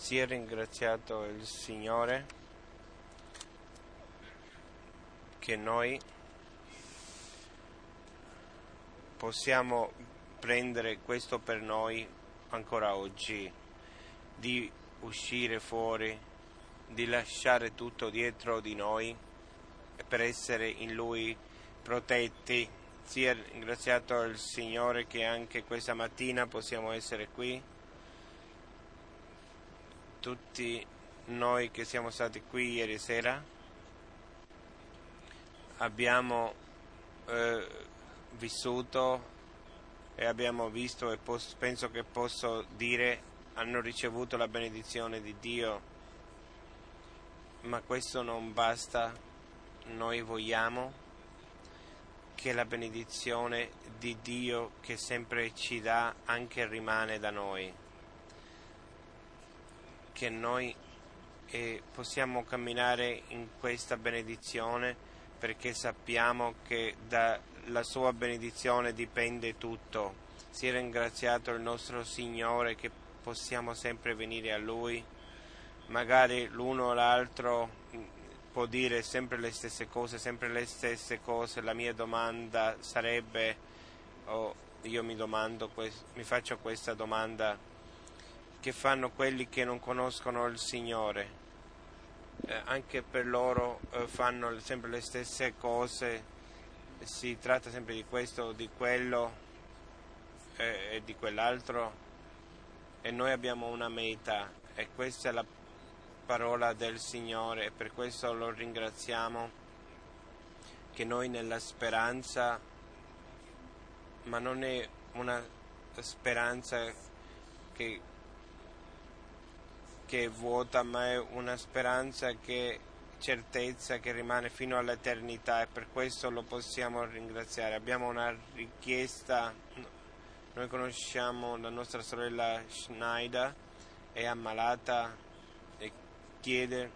Sia ringraziato il Signore che noi possiamo prendere questo per noi ancora oggi, di uscire fuori, di lasciare tutto dietro di noi per essere in Lui protetti. Sia ringraziato il Signore che anche questa mattina possiamo essere qui. Tutti noi che siamo stati qui ieri sera abbiamo eh, vissuto e abbiamo visto e pos- penso che posso dire hanno ricevuto la benedizione di Dio, ma questo non basta, noi vogliamo che la benedizione di Dio che sempre ci dà anche rimane da noi, che noi eh, possiamo camminare in questa benedizione perché sappiamo che dalla sua benedizione dipende tutto. Sia ringraziato il nostro Signore che possiamo sempre venire a Lui. Magari l'uno o l'altro può dire sempre le stesse cose, sempre le stesse cose. La mia domanda sarebbe, oh, io mi domando, mi faccio questa domanda, che fanno quelli che non conoscono il Signore? Eh, anche per loro eh, fanno sempre le stesse cose, si tratta sempre di questo di quello eh, e di quell'altro e noi abbiamo una meta e questa è la parola del Signore e per questo lo ringraziamo che noi nella speranza, ma non è una speranza che, che è vuota, ma è una speranza che certezza che rimane fino all'eternità e per questo lo possiamo ringraziare. Abbiamo una richiesta noi conosciamo la nostra sorella Schneider, è ammalata e chiede,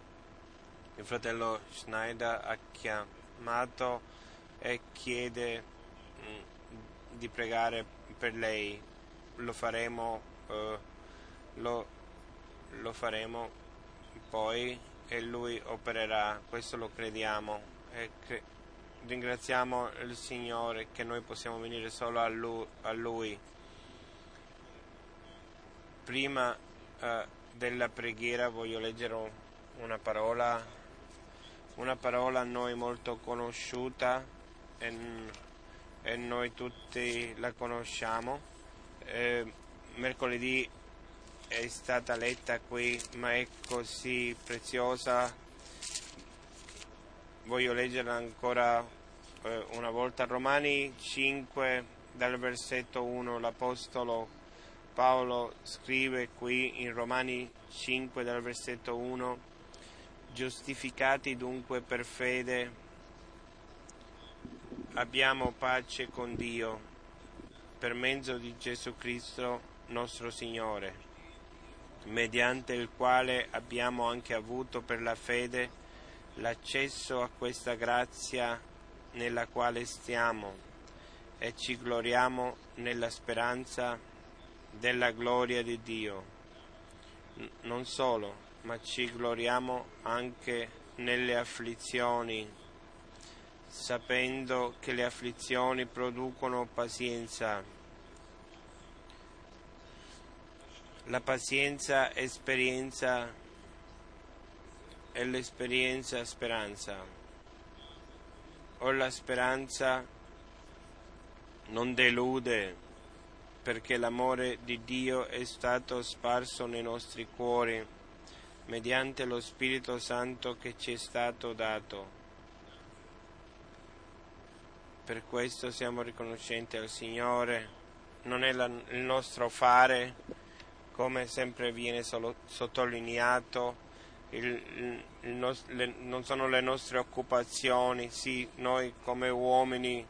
il fratello Schneider ha chiamato e chiede mm, di pregare per lei. Lo faremo, eh, lo, lo faremo poi e lui opererà, questo lo crediamo. E cre- ringraziamo il Signore che noi possiamo venire solo a Lui. A lui. Prima eh, della preghiera voglio leggere una parola, una parola a noi molto conosciuta e, e noi tutti la conosciamo. Eh, mercoledì è stata letta qui, ma è così preziosa. Voglio leggerla ancora eh, una volta. Romani 5 dal versetto 1 l'Apostolo Paolo scrive qui in Romani 5 dal versetto 1 giustificati dunque per fede. Abbiamo pace con Dio per mezzo di Gesù Cristo nostro Signore mediante il quale abbiamo anche avuto per la fede l'accesso a questa grazia nella quale stiamo e ci gloriamo nella speranza della gloria di Dio. non solo, ma ci gloriamo anche nelle afflizioni, sapendo che le afflizioni producono pazienza. La pazienza esperienza e l'esperienza speranza. O la speranza non delude perché l'amore di Dio è stato sparso nei nostri cuori mediante lo Spirito Santo che ci è stato dato. Per questo siamo riconoscenti al Signore. Non è la, il nostro fare, come sempre viene solo, sottolineato, il, il le, non sono le nostre occupazioni, sì, noi come uomini,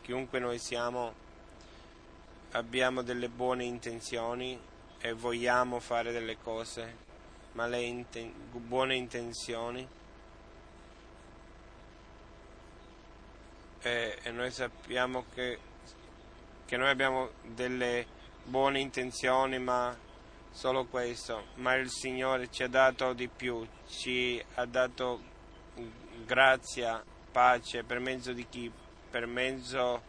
chiunque noi siamo, abbiamo delle buone intenzioni e vogliamo fare delle cose, ma le inten- buone intenzioni. E, e noi sappiamo che, che noi abbiamo delle buone intenzioni, ma solo questo, ma il Signore ci ha dato di più, ci ha dato grazia, pace per mezzo di chi? Per mezzo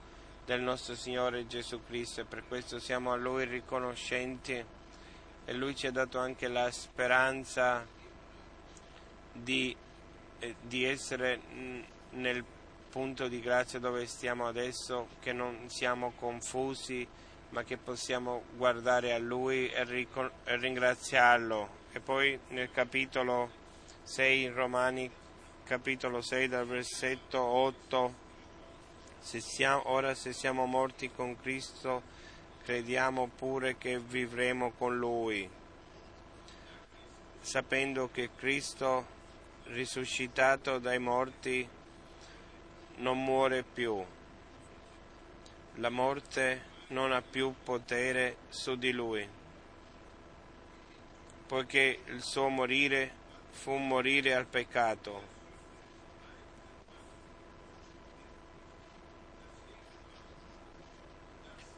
del nostro Signore Gesù Cristo e per questo siamo a Lui riconoscenti e Lui ci ha dato anche la speranza di, eh, di essere nel punto di grazia dove stiamo adesso, che non siamo confusi, ma che possiamo guardare a Lui e, ricon- e ringraziarlo. E poi nel capitolo 6 in Romani, capitolo 6 dal versetto 8, se siamo, ora se siamo morti con Cristo, crediamo pure che vivremo con Lui, sapendo che Cristo risuscitato dai morti non muore più. La morte non ha più potere su di lui, poiché il suo morire fu morire al peccato.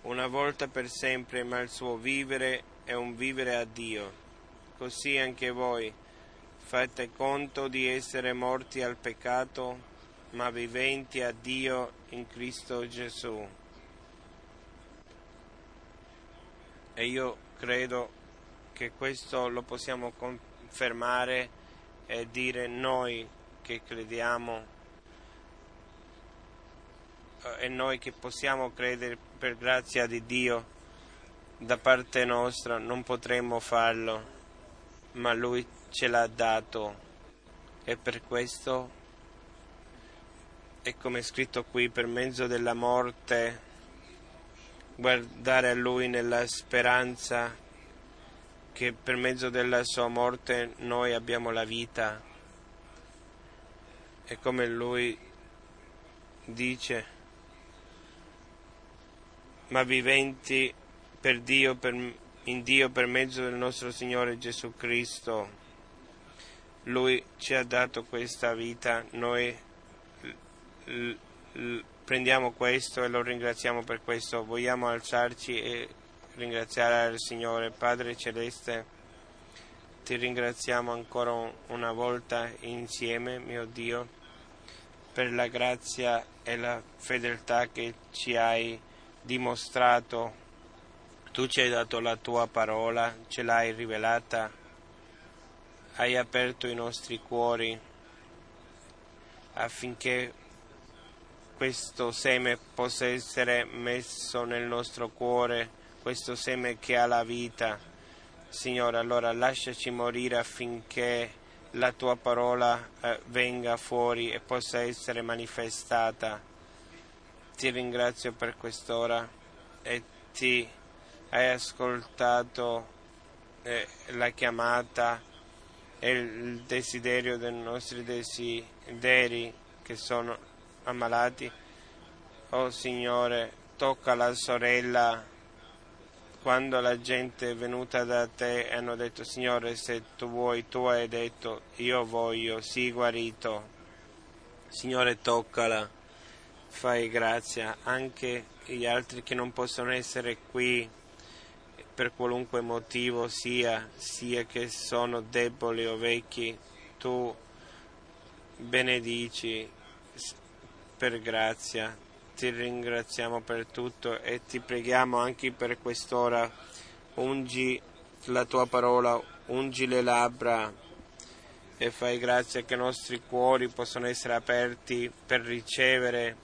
Una volta per sempre, ma il suo vivere è un vivere a Dio. Così anche voi fate conto di essere morti al peccato, ma viventi a Dio in Cristo Gesù. E io credo che questo lo possiamo confermare e dire noi che crediamo eh, e noi che possiamo credere per grazia di Dio da parte nostra non potremmo farlo, ma Lui ce l'ha dato. E per questo è come scritto qui per mezzo della morte guardare a Lui nella speranza che per mezzo della sua morte noi abbiamo la vita e come Lui dice, ma viventi per Dio, per, in Dio per mezzo del nostro Signore Gesù Cristo. Lui ci ha dato questa vita, noi l, l, prendiamo questo e lo ringraziamo per questo. Vogliamo alzarci e ringraziare il Signore Padre Celeste. Ti ringraziamo ancora una volta insieme, mio Dio, per la grazia e la fedeltà che ci hai dimostrato. Tu ci hai dato la tua parola, ce l'hai rivelata, hai aperto i nostri cuori affinché questo seme possa essere messo nel nostro cuore, questo seme che ha la vita. Signore, allora lasciaci morire affinché la tua parola eh, venga fuori e possa essere manifestata. Ti ringrazio per quest'ora e ti hai ascoltato eh, la chiamata e il desiderio dei nostri desideri che sono ammalati. Oh Signore, tocca la sorella quando la gente è venuta da te e hanno detto Signore se tu vuoi, tu hai detto io voglio, sii guarito. Signore toccala, fai grazia anche gli altri che non possono essere qui per qualunque motivo sia, sia che sono deboli o vecchi, tu benedici per grazia. Ti ringraziamo per tutto e ti preghiamo anche per quest'ora. Ungi la tua parola, ungi le labbra e fai grazia che i nostri cuori possano essere aperti per ricevere,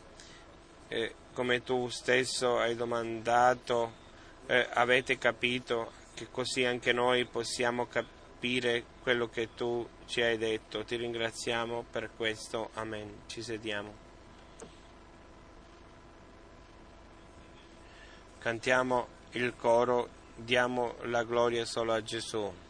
eh, come tu stesso hai domandato, eh, avete capito che così anche noi possiamo capire quello che tu ci hai detto. Ti ringraziamo per questo. Amen. Ci sediamo. Cantiamo il coro, diamo la gloria solo a Gesù.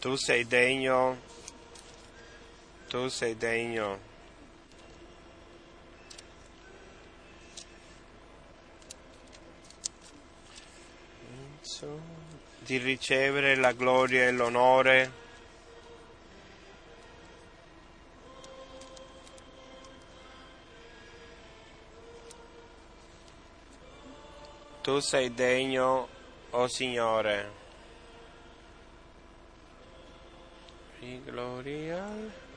Tu sei degno, tu sei degno. di ricevere la gloria e l'onore. Tu sei degno, o oh Signore. Gloria,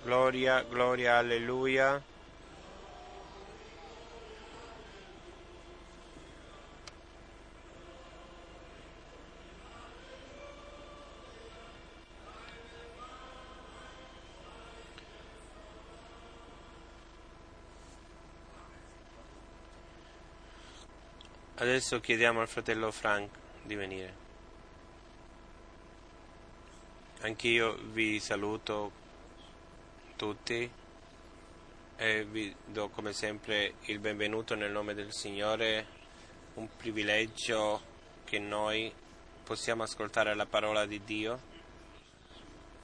gloria, gloria, alleluia. Adesso chiediamo al fratello Frank di venire. Anch'io vi saluto tutti e vi do come sempre il benvenuto nel nome del Signore, un privilegio che noi possiamo ascoltare la parola di Dio,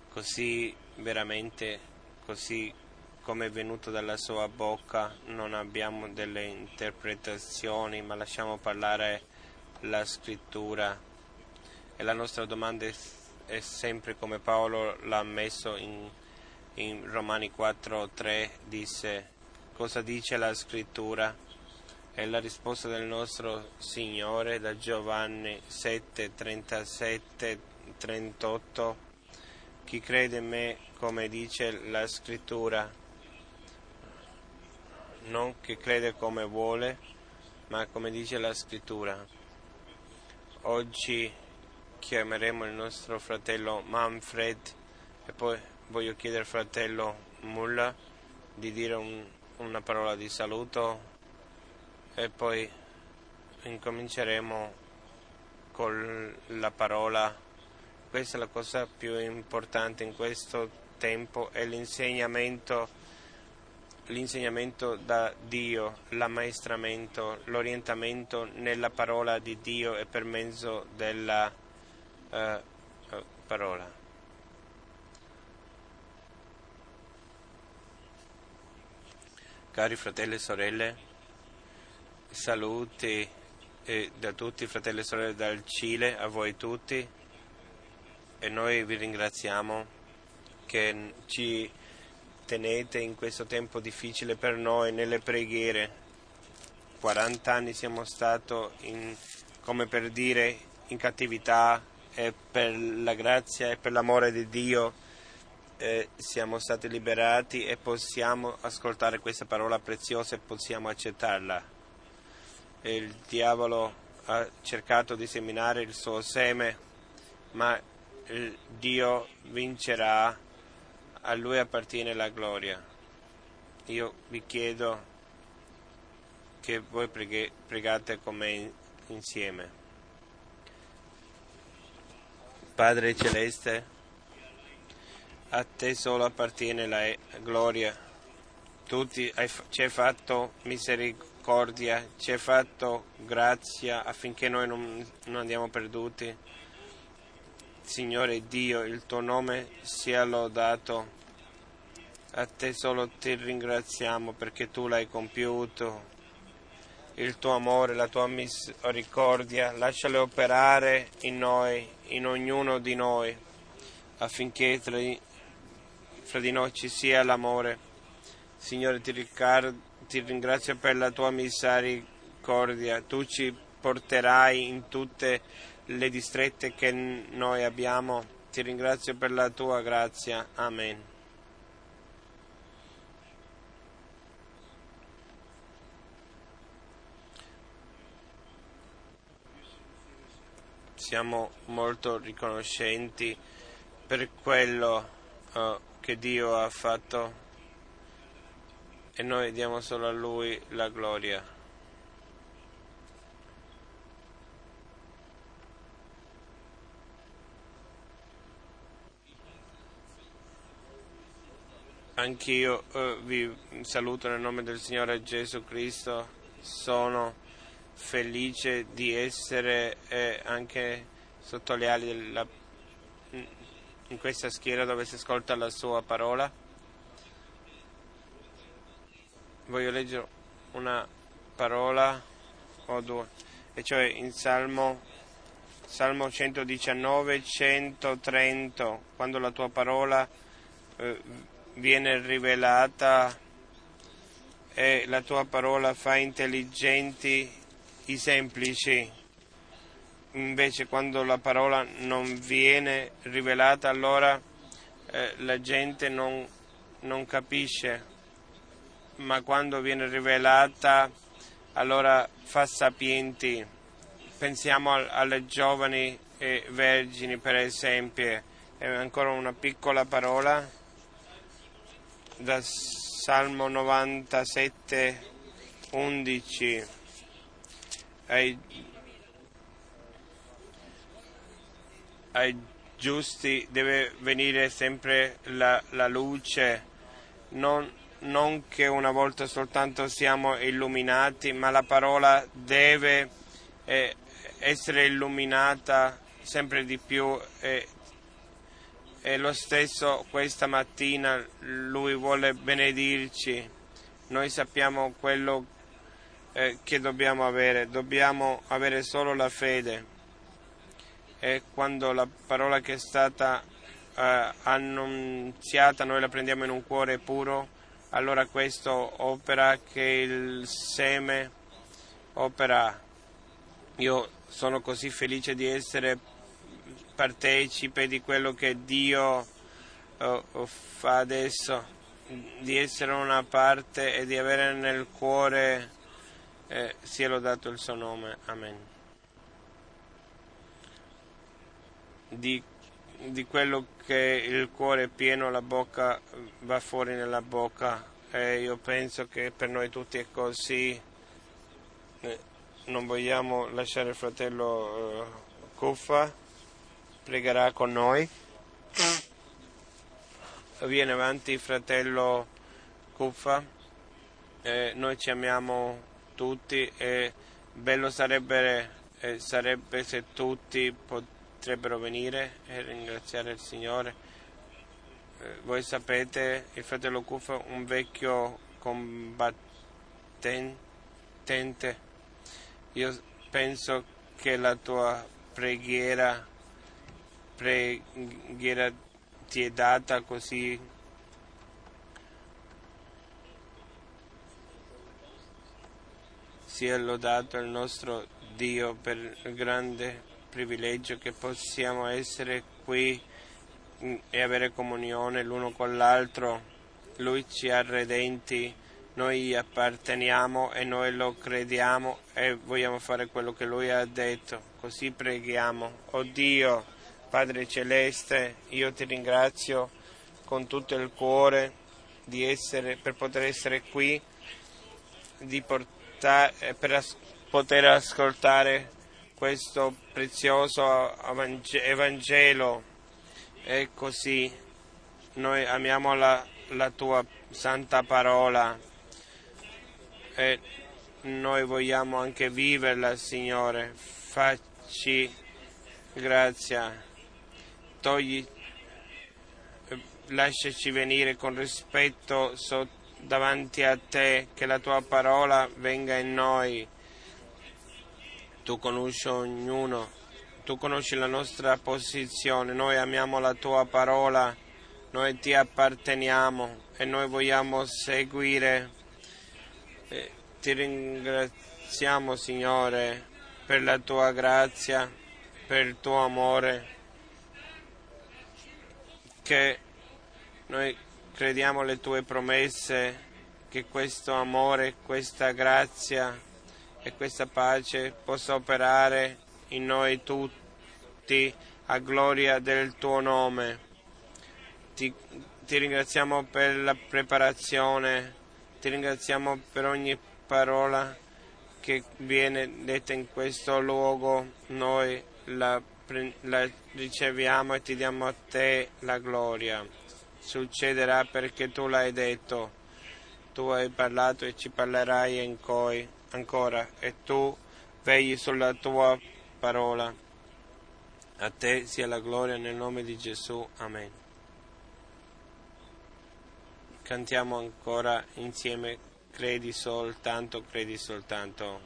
così veramente, così come è venuto dalla sua bocca, non abbiamo delle interpretazioni, ma lasciamo parlare la scrittura. E la nostra domanda è, è sempre come Paolo l'ha messo in, in Romani 4:3, disse cosa dice la scrittura? E la risposta del nostro Signore da Giovanni 7, 37, 38. Chi crede in me, come dice la scrittura, non che crede come vuole, ma come dice la scrittura. Oggi chiameremo il nostro fratello Manfred e poi voglio chiedere al fratello Mulla di dire un, una parola di saluto e poi incominceremo con la parola. Questa è la cosa più importante in questo tempo, è l'insegnamento l'insegnamento da Dio, l'ammaestramento, l'orientamento nella parola di Dio e per mezzo della uh, uh, parola. Cari fratelli e sorelle, saluti eh, da tutti, fratelli e sorelle dal Cile, a voi tutti e noi vi ringraziamo che ci tenete in questo tempo difficile per noi nelle preghiere. 40 anni siamo stati, come per dire, in cattività e per la grazia e per l'amore di Dio eh, siamo stati liberati e possiamo ascoltare questa parola preziosa e possiamo accettarla. Il diavolo ha cercato di seminare il suo seme, ma Dio vincerà a Lui appartiene la gloria. Io vi chiedo che voi pregate con me insieme. Padre Celeste, a te solo appartiene la gloria. Tu ci hai fatto misericordia, ci hai fatto grazia affinché noi non, non andiamo perduti Signore Dio, il tuo nome sia lodato. A te solo ti ringraziamo perché tu l'hai compiuto. Il tuo amore, la tua misericordia, lasciale operare in noi, in ognuno di noi, affinché tra, fra di noi ci sia l'amore. Signore, ti, ricar- ti ringrazio per la tua misericordia. Tu ci porterai in tutte le distrette che noi abbiamo. Ti ringrazio per la tua grazia. Amen. Siamo molto riconoscenti per quello uh, che Dio ha fatto e noi diamo solo a Lui la gloria. Anch'io eh, vi saluto nel nome del Signore Gesù Cristo, sono felice di essere eh, anche sotto le ali della, in questa schiera dove si ascolta la sua parola. Voglio leggere una parola o due, e cioè in Salmo, Salmo 119, 130, quando la tua parola eh, viene rivelata e la tua parola fa intelligenti i semplici. Invece quando la parola non viene rivelata allora eh, la gente non, non capisce, ma quando viene rivelata allora fa sapienti. Pensiamo alle giovani e vergini per esempio, è ancora una piccola parola da Salmo 97, 11. Ai, ai giusti deve venire sempre la, la luce, non, non che una volta soltanto siamo illuminati, ma la parola deve eh, essere illuminata sempre di più e e lo stesso questa mattina lui vuole benedirci. Noi sappiamo quello eh, che dobbiamo avere, dobbiamo avere solo la fede. E quando la parola che è stata eh, annunziata noi la prendiamo in un cuore puro, allora questo opera che il seme opera. Io sono così felice di essere partecipe di quello che Dio uh, fa adesso, di essere una parte e di avere nel cuore, eh, sia lodato il suo nome. Amen. Di, di quello che il cuore è pieno, la bocca va fuori nella bocca e io penso che per noi tutti è così. Eh, non vogliamo lasciare il fratello uh, Cuffa pregherà con noi. Viene avanti fratello Cuffa, eh, noi ci amiamo tutti e bello sarebbe, eh, sarebbe se tutti potrebbero venire e ringraziare il Signore. Eh, voi sapete, il fratello Cuffa è un vecchio combattente. Io penso che la tua preghiera preghiera ti è data così sia lodato il nostro Dio per il grande privilegio che possiamo essere qui e avere comunione l'uno con l'altro. Lui ci ha redenti, noi apparteniamo e noi lo crediamo e vogliamo fare quello che Lui ha detto. Così preghiamo. Oh Dio, Padre Celeste, io ti ringrazio con tutto il cuore essere, per poter essere qui, portare, eh, per as- poter ascoltare questo prezioso Evangelo. E così noi amiamo la, la tua santa parola e noi vogliamo anche viverla, Signore. Facci grazia togli, lasciaci venire con rispetto so, davanti a te, che la tua parola venga in noi. Tu conosci ognuno, tu conosci la nostra posizione, noi amiamo la tua parola, noi ti apparteniamo e noi vogliamo seguire. Eh, ti ringraziamo Signore per la tua grazia, per il tuo amore che noi crediamo alle tue promesse, che questo amore, questa grazia e questa pace possa operare in noi tutti a gloria del tuo nome. Ti, ti ringraziamo per la preparazione, ti ringraziamo per ogni parola che viene detta in questo luogo, noi la la riceviamo e ti diamo a te la gloria. Succederà perché tu l'hai detto, tu hai parlato e ci parlerai ancora e tu vegli sulla tua parola. A te sia la gloria nel nome di Gesù. Amen. Cantiamo ancora insieme, credi soltanto, credi soltanto.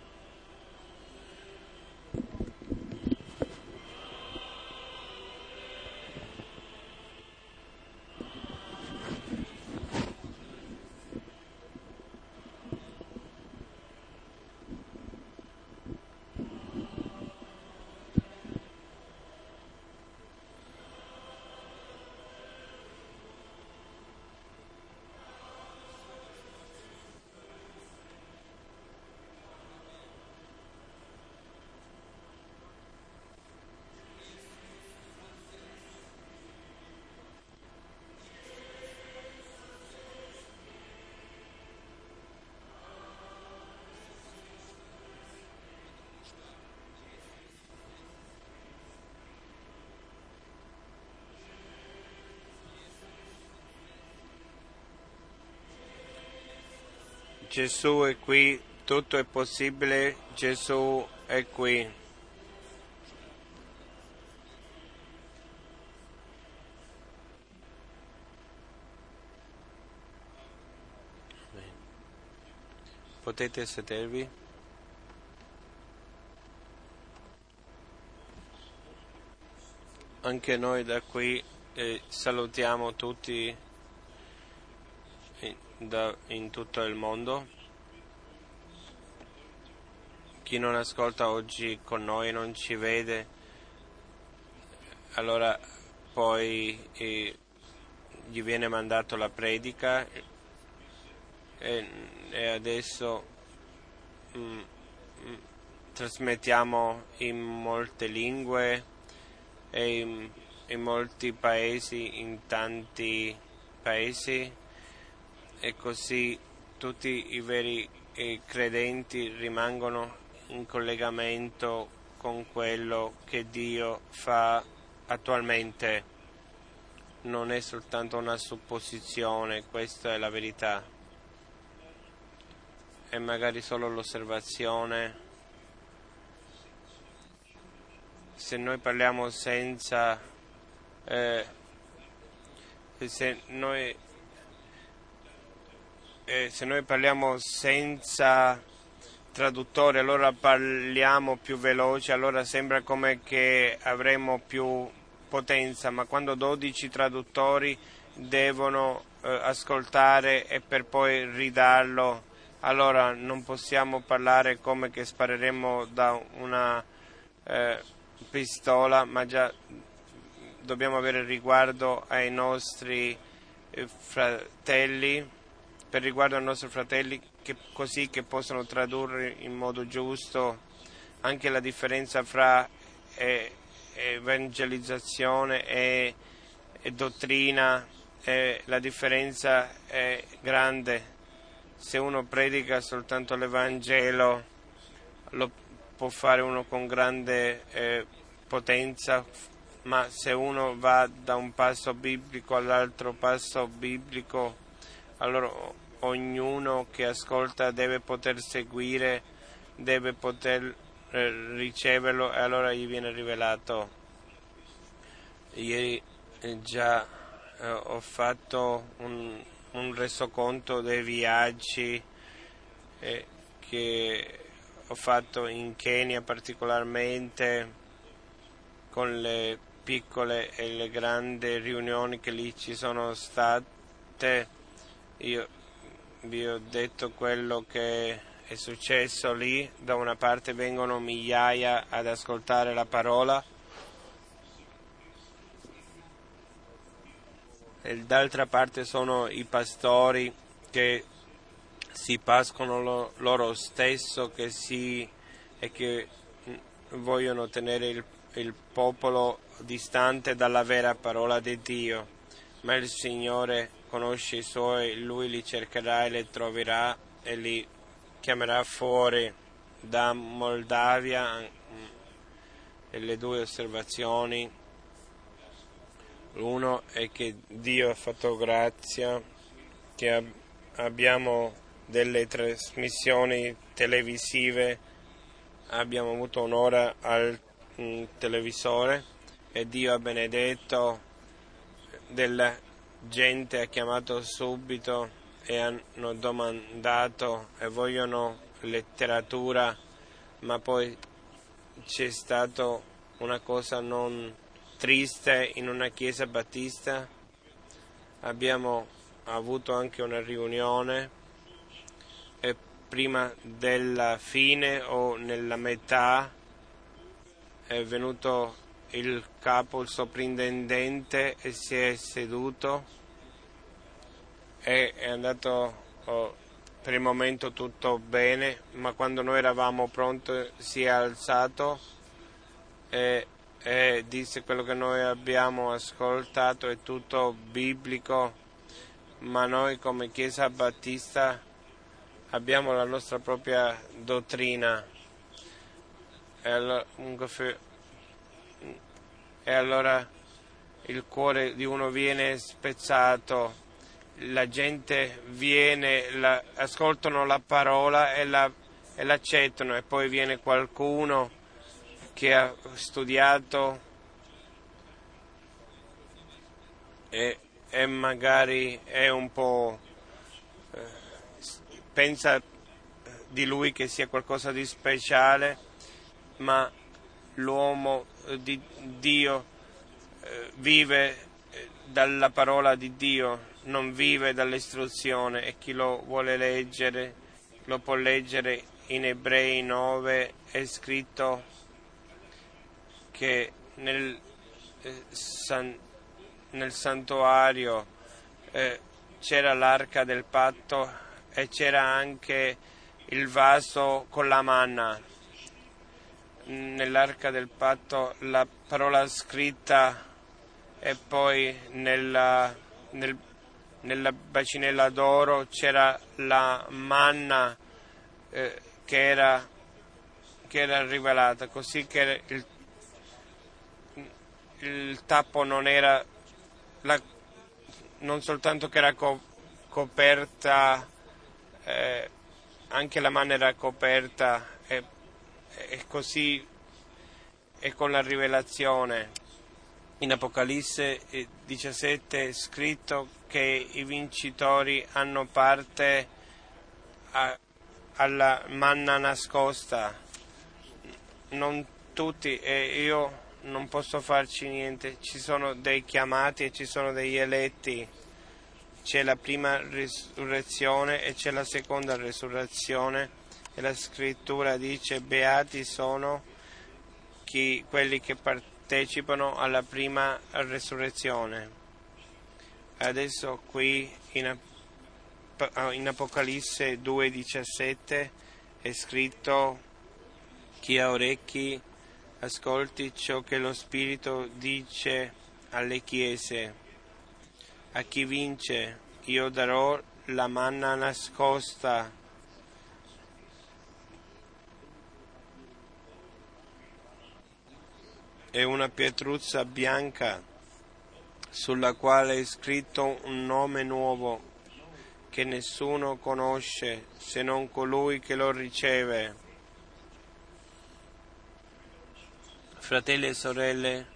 Gesù è qui, tutto è possibile, Gesù è qui. Potete sedervi? Anche noi da qui eh, salutiamo tutti da, in tutto il mondo. Chi non ascolta oggi con noi non ci vede, allora poi eh, gli viene mandato la predica e, e adesso mm, mm, trasmettiamo in molte lingue e in, in molti paesi, in tanti paesi e così tutti i veri eh, credenti rimangono in collegamento con quello che Dio fa attualmente. Non è soltanto una supposizione, questa è la verità. È magari solo l'osservazione. Se noi parliamo senza... Eh, se noi eh, se noi parliamo senza traduttore, allora parliamo più veloce, allora sembra come che avremo più potenza, ma quando 12 traduttori devono eh, ascoltare e per poi ridarlo, allora non possiamo parlare come che spareremo da una eh, pistola, ma già dobbiamo avere riguardo ai nostri eh, fratelli per riguardo ai nostri fratelli, che, così che possano tradurre in modo giusto anche la differenza fra eh, evangelizzazione e, e dottrina, eh, la differenza è grande. Se uno predica soltanto l'Evangelo lo può fare uno con grande eh, potenza, ma se uno va da un passo biblico all'altro passo biblico, allora ognuno che ascolta deve poter seguire, deve poter eh, riceverlo e allora gli viene rivelato. Ieri eh, già eh, ho fatto un, un, resoconto dei viaggi eh, che ho fatto in Kenya particolarmente con le piccole e le grandi riunioni che lì ci sono state. Io vi ho detto quello che è successo lì, da una parte vengono migliaia ad ascoltare la parola. E d'altra parte sono i pastori che si pascono lo, loro stesso che si, e che vogliono tenere il, il popolo distante dalla vera parola di Dio, ma il Signore conosce i suoi, lui li cercherà e li troverà e li chiamerà fuori da Moldavia. E le due osservazioni. Uno è che Dio ha fatto grazia, che abbiamo delle trasmissioni televisive, abbiamo avuto un'ora al televisore e Dio ha benedetto, della gente ha chiamato subito e hanno domandato e vogliono letteratura, ma poi c'è stata una cosa non triste in una chiesa battista. Abbiamo avuto anche una riunione e prima della fine o nella metà è venuto il capo, il soprintendente si è seduto e è andato oh, per il momento tutto bene, ma quando noi eravamo pronti si è alzato e, e disse quello che noi abbiamo ascoltato è tutto biblico, ma noi come Chiesa Battista abbiamo la nostra propria dottrina. E allora, il cuore di uno viene spezzato la gente viene, la, ascoltano la parola e, la, e l'accettano e poi viene qualcuno che ha studiato e, e magari è un po' eh, pensa di lui che sia qualcosa di speciale, ma l'uomo di Dio eh, vive eh, dalla parola di Dio non vive dall'istruzione e chi lo vuole leggere lo può leggere in Ebrei 9 è scritto che nel, eh, san, nel santuario eh, c'era l'arca del patto e c'era anche il vaso con la manna. Nell'arca del patto la parola scritta e poi nella, nel nella bacinella d'oro c'era la manna eh, che, era, che, era, rivelata, così che il, il tappo non era la, non soltanto che era co- coperta, eh, anche la manna era coperta e, così e con la rivelazione. In Apocalisse 17 eh, è scritto che i vincitori hanno parte a, alla manna nascosta. Non tutti, e io non posso farci niente. Ci sono dei chiamati e ci sono degli eletti. C'è la prima risurrezione e c'è la seconda risurrezione. E la scrittura dice: Beati sono chi, quelli che partecipano alla prima resurrezione. Adesso qui in, in Apocalisse 2,17 è scritto chi ha orecchi ascolti ciò che lo Spirito dice alle chiese. A chi vince io darò la manna nascosta e una pietruzza bianca sulla quale è scritto un nome nuovo che nessuno conosce se non colui che lo riceve. Fratelli e sorelle,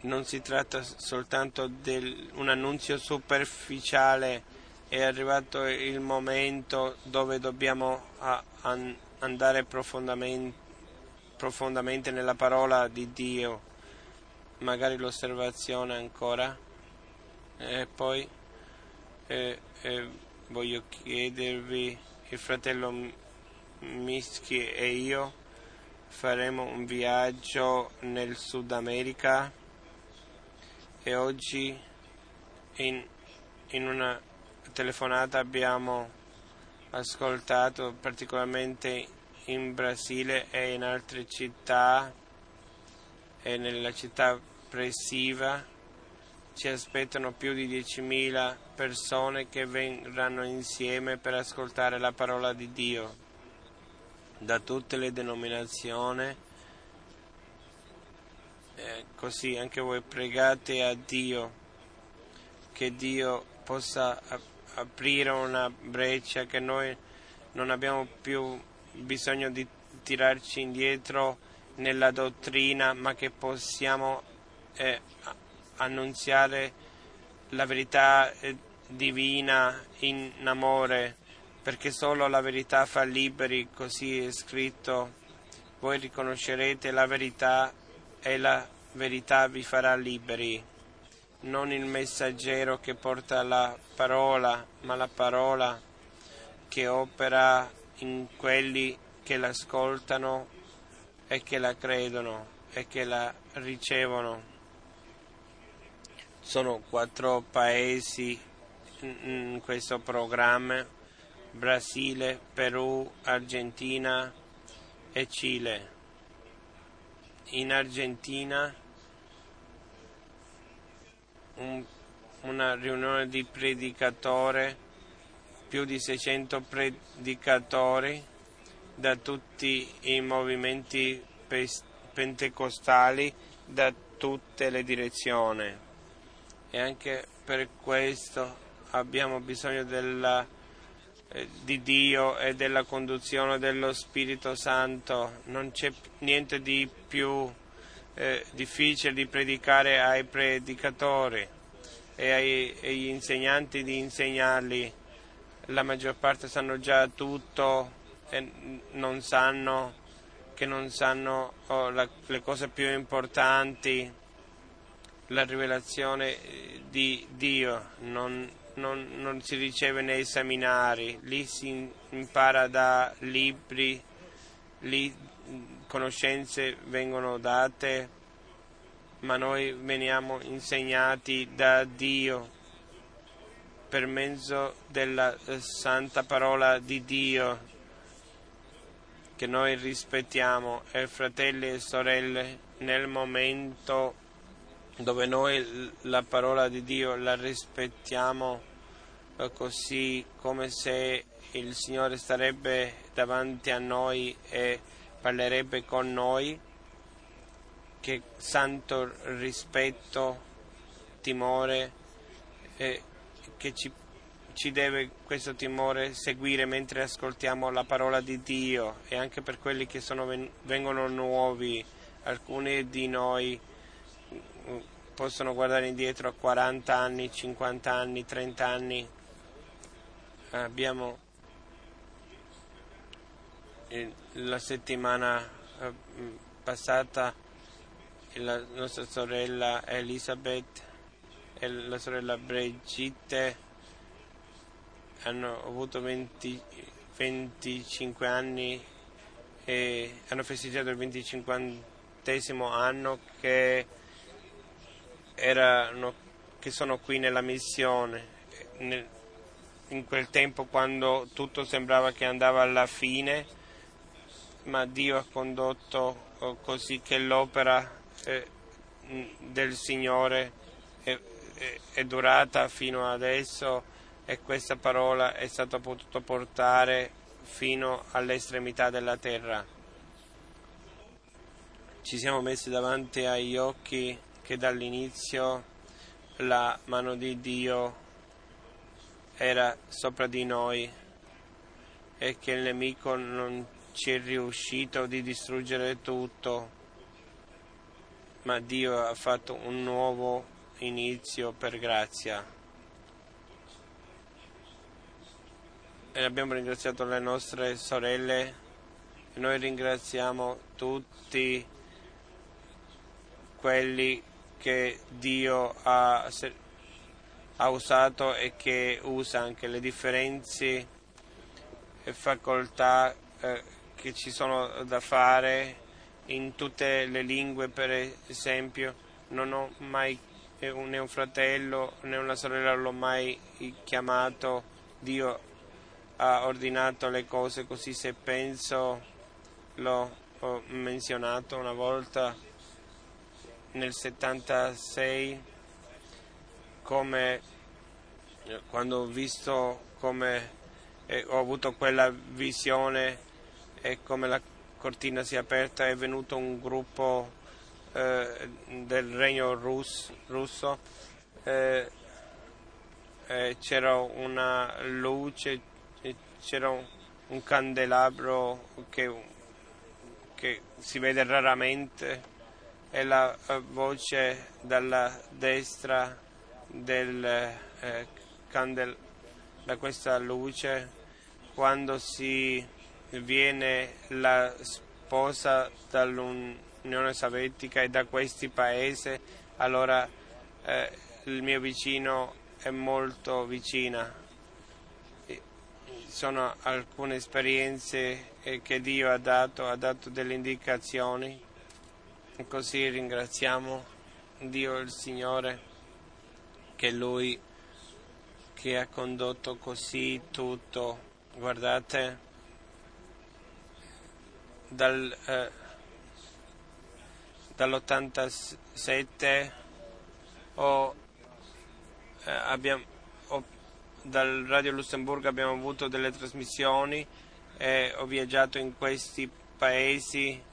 non si tratta soltanto di un annunzio superficiale, è arrivato il momento dove dobbiamo andare profondamente profondamente nella parola di Dio, magari l'osservazione ancora. E poi eh, eh, voglio chiedervi, il fratello Mischi e io faremo un viaggio nel Sud America e oggi in, in una telefonata abbiamo ascoltato particolarmente in Brasile e in altre città e nella città pressiva ci aspettano più di 10.000 persone che verranno insieme per ascoltare la parola di Dio da tutte le denominazioni. Eh, così anche voi pregate a Dio che Dio possa aprire una breccia che noi non abbiamo più bisogno di tirarci indietro nella dottrina, ma che possiamo eh, annunziare la verità eh, divina in amore, perché solo la verità fa liberi, così è scritto. Voi riconoscerete la verità e la verità vi farà liberi. Non il messaggero che porta la parola, ma la parola che opera in quelli che l'ascoltano e che la credono e che la ricevono. Sono quattro paesi in questo programma, Brasile, Perù, Argentina e Cile. In Argentina un, una riunione di predicatori, più di 600 predicatori da tutti i movimenti pentecostali, da tutte le direzioni. E anche per questo abbiamo bisogno della, eh, di Dio e della conduzione dello Spirito Santo. Non c'è niente di più eh, difficile di predicare ai predicatori e agli insegnanti di insegnarli. La maggior parte sanno già tutto e non sanno che non sanno oh, la, le cose più importanti, la rivelazione eh, di Dio. Non, non, non si riceve nei seminari, lì si impara da libri, lì conoscenze vengono date, ma noi veniamo insegnati da Dio per mezzo della eh, santa parola di Dio che noi rispettiamo e fratelli e sorelle nel momento dove noi la parola di Dio la rispettiamo eh, così come se il Signore starebbe davanti a noi e parlerebbe con noi, che santo rispetto, timore, eh, che ci ci deve questo timore seguire mentre ascoltiamo la parola di Dio e anche per quelli che sono, vengono nuovi, alcuni di noi mm, possono guardare indietro a 40 anni, 50 anni, 30 anni. Abbiamo la settimana eh, passata la nostra sorella Elisabeth e la sorella Brigitte hanno avuto 20, 25 anni e hanno festeggiato il 25 anno che, erano, che sono qui nella missione. Nel, in quel tempo quando tutto sembrava che andava alla fine, ma Dio ha condotto oh, così che l'opera eh, del Signore è, durata fino adesso e questa parola è stata potuta portare fino all'estremità della terra. Ci siamo messi davanti agli occhi che dall'inizio la mano di Dio era sopra di noi e che il nemico non ci è riuscito di distruggere tutto, ma Dio ha fatto un nuovo inizio per grazia. e abbiamo ringraziato le nostre sorelle e noi ringraziamo tutti quelli che Dio ha, ha usato e che usa anche le differenze e facoltà eh, che ci sono da fare in tutte le lingue per esempio non ho mai né un fratello né una sorella l'ho mai chiamato. Dio ha ordinato le cose così se penso l'ho menzionato una volta nel 76 come quando ho visto come eh, ho avuto quella visione e come la cortina si è aperta è venuto un gruppo eh, del regno rus, russo eh, c'era una luce c'era un, un candelabro che, che si vede raramente è la eh, voce dalla destra del eh, candel, da questa luce quando si viene la sposa dall'Unione Sovietica e da questi paesi allora eh, il mio vicino è molto vicina sono alcune esperienze eh, che Dio ha dato, ha dato delle indicazioni così ringraziamo Dio il Signore che Lui che ha condotto così tutto. Guardate, dal, eh, dall'87 ho, eh, abbiamo, dal Radio Lussemburgo abbiamo avuto delle trasmissioni e ho viaggiato in questi paesi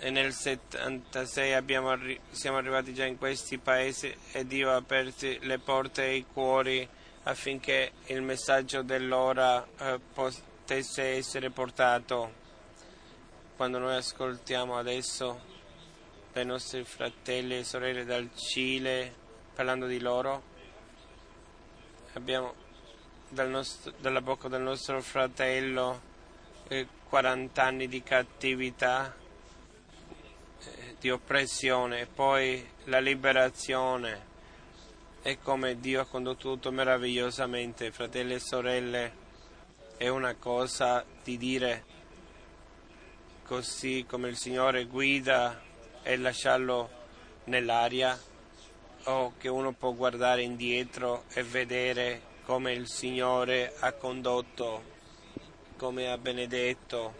e nel 76 abbiamo, siamo arrivati già in questi paesi e Dio ha aperto le porte e i cuori affinché il messaggio dell'ora eh, potesse essere portato. Quando noi ascoltiamo adesso dai nostri fratelli e sorelle dal Cile parlando di loro, abbiamo dal nostro, dalla bocca del nostro fratello eh, 40 anni di cattività, eh, di oppressione, poi la liberazione. E come Dio ha condotto tutto meravigliosamente, fratelli e sorelle, è una cosa di dire così come il Signore guida e lasciarlo nell'aria o che uno può guardare indietro e vedere come il Signore ha condotto, come ha benedetto,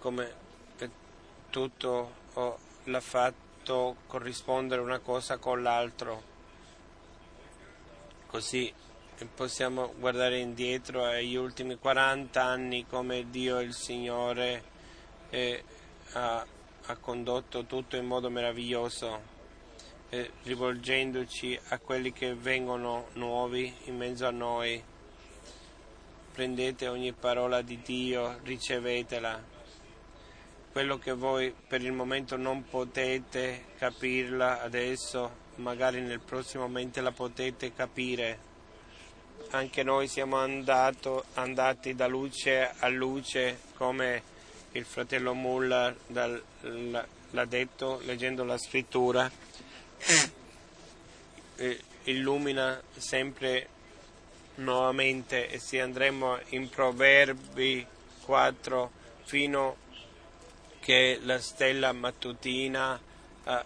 come tutto l'ha fatto corrispondere una cosa con l'altro. Così possiamo guardare indietro agli ultimi 40 anni come Dio il Signore eh, ha, ha condotto tutto in modo meraviglioso eh, rivolgendoci a quelli che vengono nuovi in mezzo a noi. Prendete ogni parola di Dio, ricevetela. Quello che voi per il momento non potete capirla adesso, magari nel prossimo momento la potete capire. Anche noi siamo andato, andati da luce a luce come il fratello Muller l'ha detto leggendo la scrittura eh, illumina sempre nuovamente e se andremo in Proverbi 4 fino che la stella mattutina eh,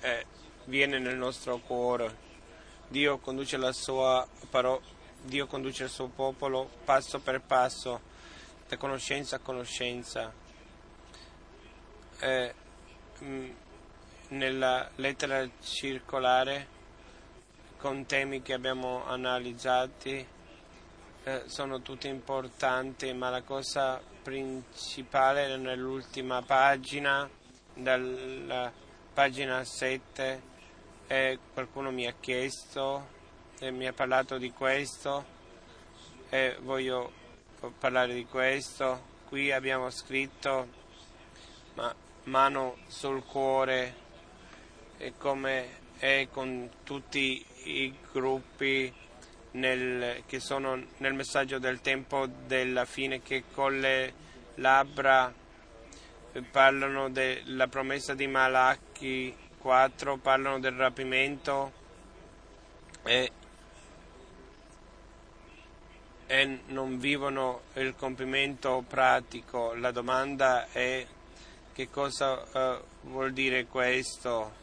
eh, viene nel nostro cuore. Dio conduce, paro- Dio conduce il suo popolo passo per passo, da conoscenza a conoscenza. Eh, mm, nella lettera circolare con temi che abbiamo analizzati eh, sono tutti importanti, ma la cosa principale è nell'ultima pagina, dalla pagina 7, e qualcuno mi ha chiesto e mi ha parlato di questo e voglio parlare di questo. Qui abbiamo scritto ma, mano sul cuore come è con tutti i gruppi nel, che sono nel messaggio del tempo della fine che con le labbra parlano della promessa di Malachi 4, parlano del rapimento e, e non vivono il compimento pratico. La domanda è che cosa uh, vuol dire questo?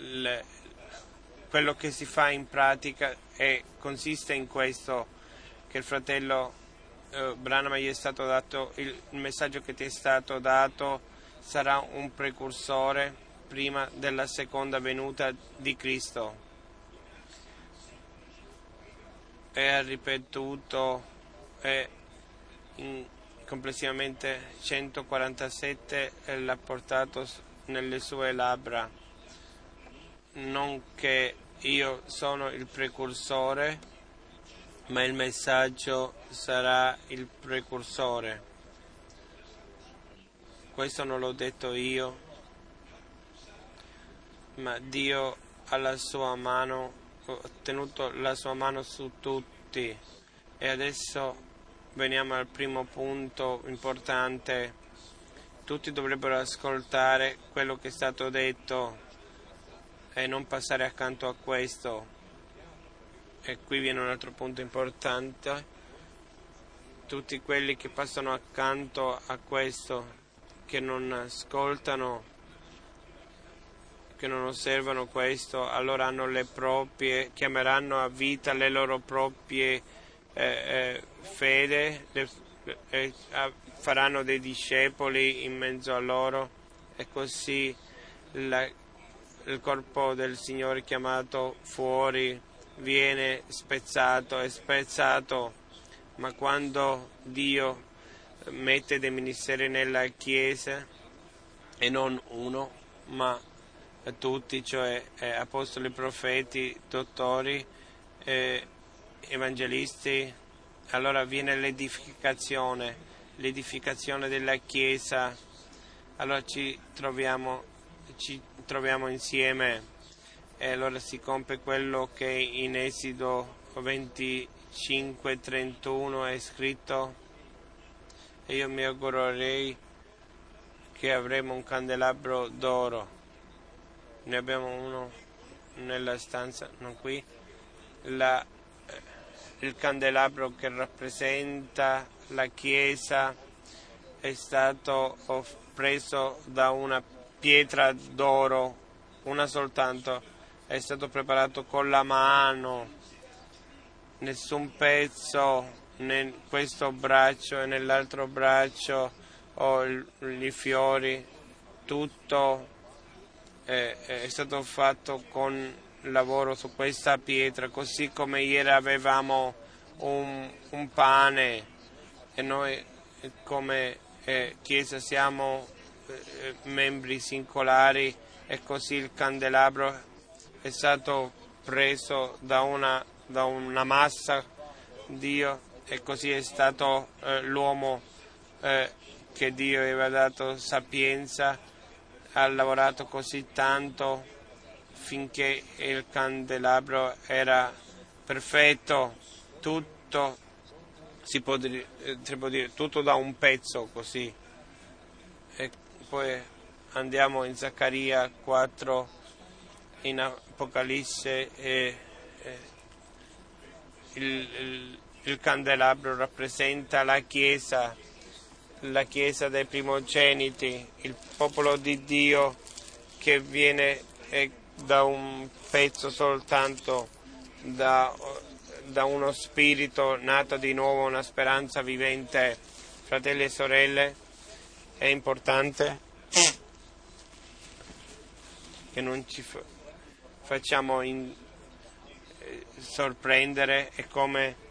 le, quello che si fa in pratica è, consiste in questo che il fratello eh, Branham gli è stato dato il, il messaggio che ti è stato dato sarà un precursore prima della seconda venuta di Cristo e ha ripetuto e in, complessivamente 147 e l'ha portato nelle sue labbra, non che io sono il precursore, ma il messaggio sarà il precursore. questo non l'ho detto io, ma Dio ha la sua mano, ha tenuto la sua mano su tutti. E adesso veniamo al primo punto importante. Tutti dovrebbero ascoltare quello che è stato detto e non passare accanto a questo. E qui viene un altro punto importante. Tutti quelli che passano accanto a questo, che non ascoltano, che non osservano questo, allora hanno le proprie, chiameranno a vita le loro proprie fede, le, eh, faranno dei discepoli in mezzo a loro. E così la, il corpo del Signore chiamato fuori viene spezzato, è spezzato, ma quando Dio mette dei ministeri nella Chiesa e non uno, ma tutti, cioè eh, apostoli, profeti, dottori, eh, evangelisti, allora viene l'edificazione, l'edificazione della Chiesa, allora ci troviamo, ci troviamo insieme e allora si compie quello che in Esodo 25-31 è scritto e io mi augurerei che avremo un candelabro d'oro. Ne abbiamo uno nella stanza, non qui. La, il candelabro che rappresenta la Chiesa è stato preso da una pietra d'oro, una soltanto, è stato preparato con la mano, nessun pezzo in questo braccio e nell'altro braccio ho i fiori, tutto è, è stato fatto con lavoro su questa pietra, così come ieri avevamo un, un pane e noi come eh, Chiesa siamo eh, membri singolari e così il candelabro è stato preso da una, da una massa Dio e così è stato eh, l'uomo eh, che Dio aveva dato sapienza, ha lavorato così tanto finché il candelabro era perfetto, tutto, si può dire, eh, si può dire tutto da un pezzo così. E poi andiamo in Zaccaria 4, in Apocalisse e, e il, il il candelabro rappresenta la Chiesa, la Chiesa dei primogeniti, il popolo di Dio che viene da un pezzo soltanto, da, da uno spirito nato di nuovo, una speranza vivente. Fratelli e sorelle, è importante che non ci facciamo in, eh, sorprendere e come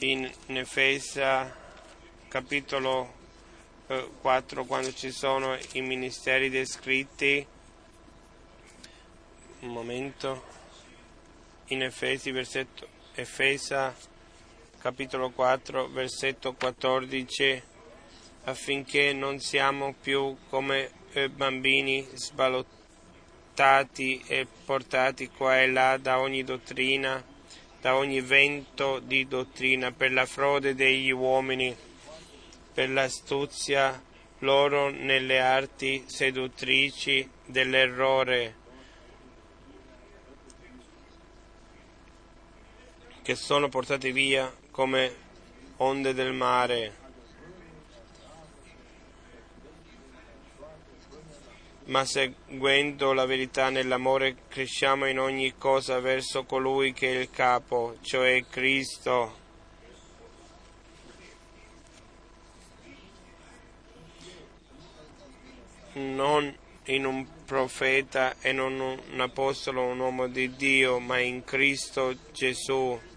in Efesa capitolo 4 eh, quando ci sono i ministeri descritti un momento. In Efesi versetto Efesa capitolo 4 versetto 14 affinché non siamo più come eh, bambini sbalottati e portati qua e là da ogni dottrina da ogni vento di dottrina, per la frode degli uomini, per l'astuzia loro nelle arti seduttrici dell'errore, che sono portati via come onde del mare. ma seguendo la verità nell'amore cresciamo in ogni cosa verso colui che è il capo, cioè Cristo. Non in un profeta e non un apostolo, un uomo di Dio, ma in Cristo Gesù.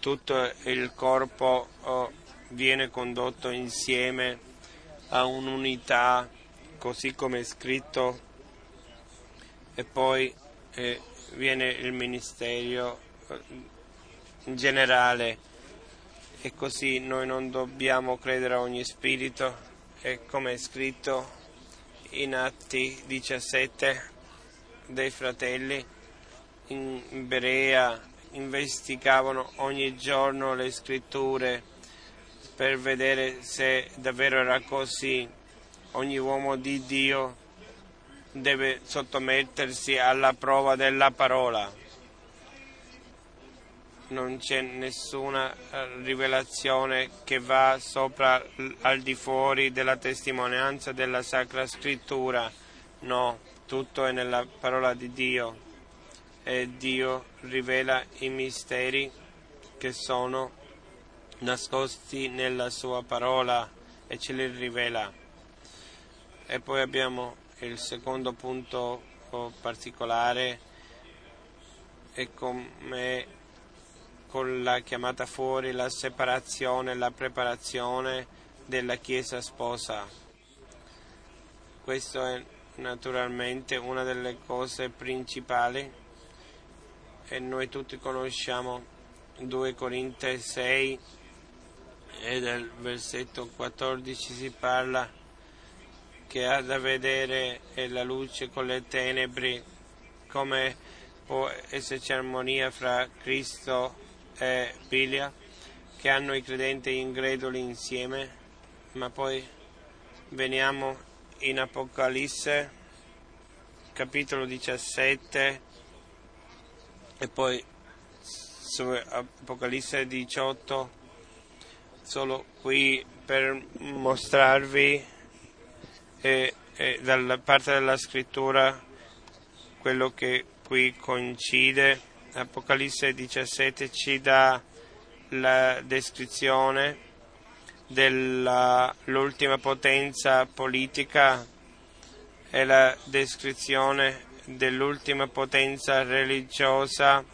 Tutto il corpo oh, viene condotto insieme a un'unità così come è scritto e poi eh, viene il ministero eh, generale. E così noi non dobbiamo credere a ogni spirito. E come è scritto in Atti 17 dei fratelli in Berea investigavano ogni giorno le scritture per vedere se davvero era così. Ogni uomo di Dio deve sottomettersi alla prova della parola. Non c'è nessuna eh, rivelazione che va sopra al di fuori della testimonianza della Sacra Scrittura. No, tutto è nella parola di Dio e Dio rivela i misteri che sono nascosti nella sua parola e ce li rivela. E poi abbiamo il secondo punto particolare è come con la chiamata fuori, la separazione, la preparazione della Chiesa sposa. Questo è naturalmente una delle cose principali e noi tutti conosciamo 2 Corinte 6 e nel versetto 14 si parla che ha da vedere la luce con le tenebre, come può esserci armonia fra Cristo e Bilia, che hanno i credenti increduli insieme, ma poi veniamo in Apocalisse, capitolo 17, e poi su Apocalisse 18 solo qui per mostrarvi eh, eh, dalla parte della scrittura quello che qui coincide. Apocalisse 17 ci dà la descrizione dell'ultima potenza politica. E la descrizione dell'ultima potenza religiosa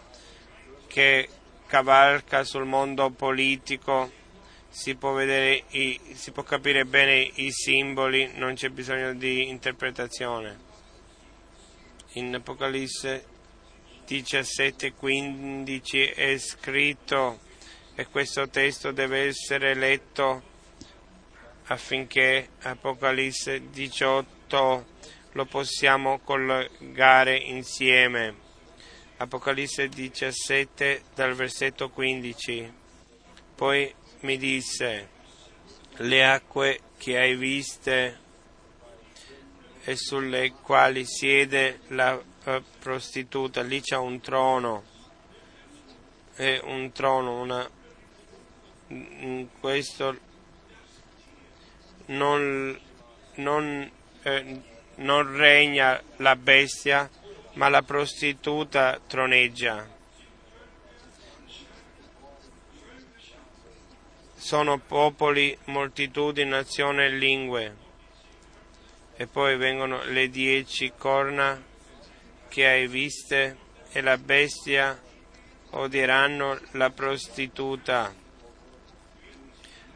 che cavalca sul mondo politico. Si può, i, si può capire bene i simboli, non c'è bisogno di interpretazione. In Apocalisse 17:15 è scritto e questo testo deve essere letto affinché Apocalisse 18 lo possiamo collegare insieme. Apocalisse 17 dal versetto 15. Poi mi disse, le acque che hai viste e sulle quali siede la uh, prostituta, lì c'è un trono, è un trono, una, in questo non, non eh, non regna la bestia, ma la prostituta troneggia. Sono popoli, moltitudini, nazioni e lingue. E poi vengono le dieci corna che hai viste e la bestia odieranno la prostituta,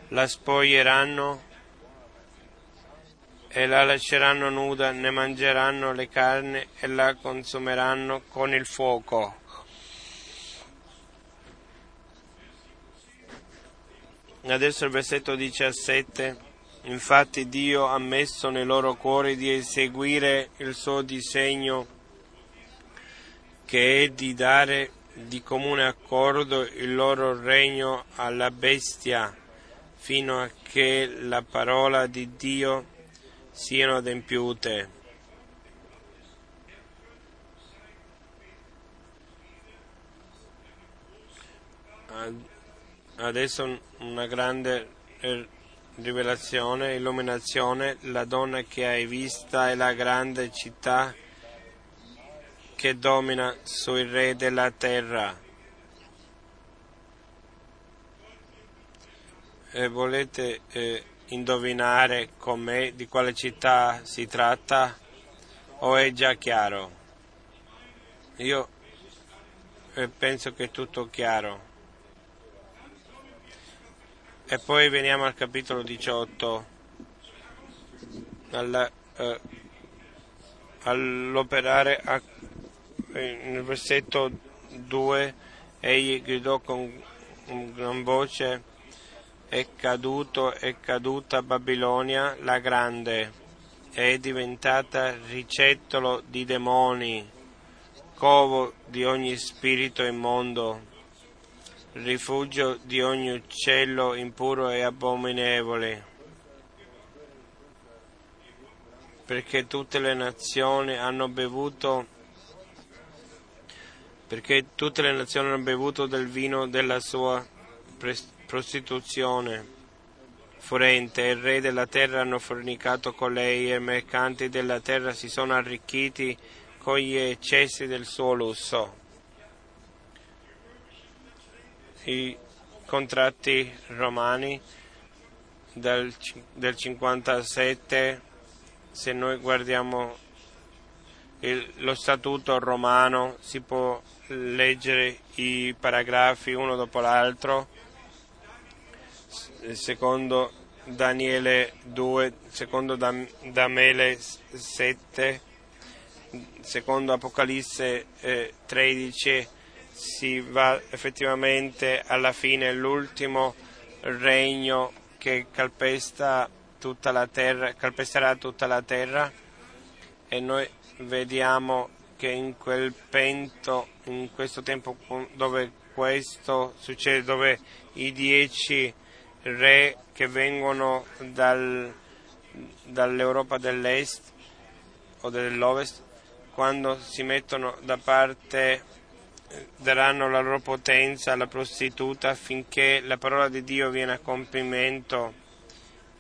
la spoglieranno e la lasceranno nuda, ne mangeranno le carni e la consumeranno con il fuoco. Adesso il versetto 17. Infatti Dio ha messo nei loro cuori di eseguire il suo disegno, che è di dare di comune accordo il loro regno alla bestia, fino a che la parola di Dio siano adempiute. Adesso una grande eh, rivelazione, illuminazione, la donna che hai vista è la grande città che domina sui re della terra. E volete eh, indovinare con me di quale città si tratta o è già chiaro? Io eh, penso che è tutto chiaro. E poi veniamo al capitolo 18, alla, eh, all'operare a, nel versetto 2, egli gridò con gran voce è caduto è caduta Babilonia la grande, è diventata ricettolo di demoni, covo di ogni spirito immondo, rifugio di ogni uccello impuro e abominevole. Perché tutte le nazioni hanno bevuto perché tutte le nazioni hanno bevuto del vino della sua prostituzione furente, e il re della terra hanno fornicato con lei, e i mercanti della terra si sono arricchiti con gli eccessi del suo lusso. I contratti romani del, del 57, se noi guardiamo il, lo statuto romano, si può leggere i paragrafi uno dopo l'altro, secondo Daniele 2, secondo Damele 7, secondo Apocalisse eh, 13 si va effettivamente alla fine l'ultimo regno che calpesta tutta la terra, calpesterà tutta la terra. E noi vediamo che in quel pento, in questo tempo dove questo succede, dove i dieci re che vengono dal, dall'Europa dell'Est o dell'Ovest, quando si mettono da parte daranno la loro potenza alla prostituta affinché la parola di Dio viene a compimento.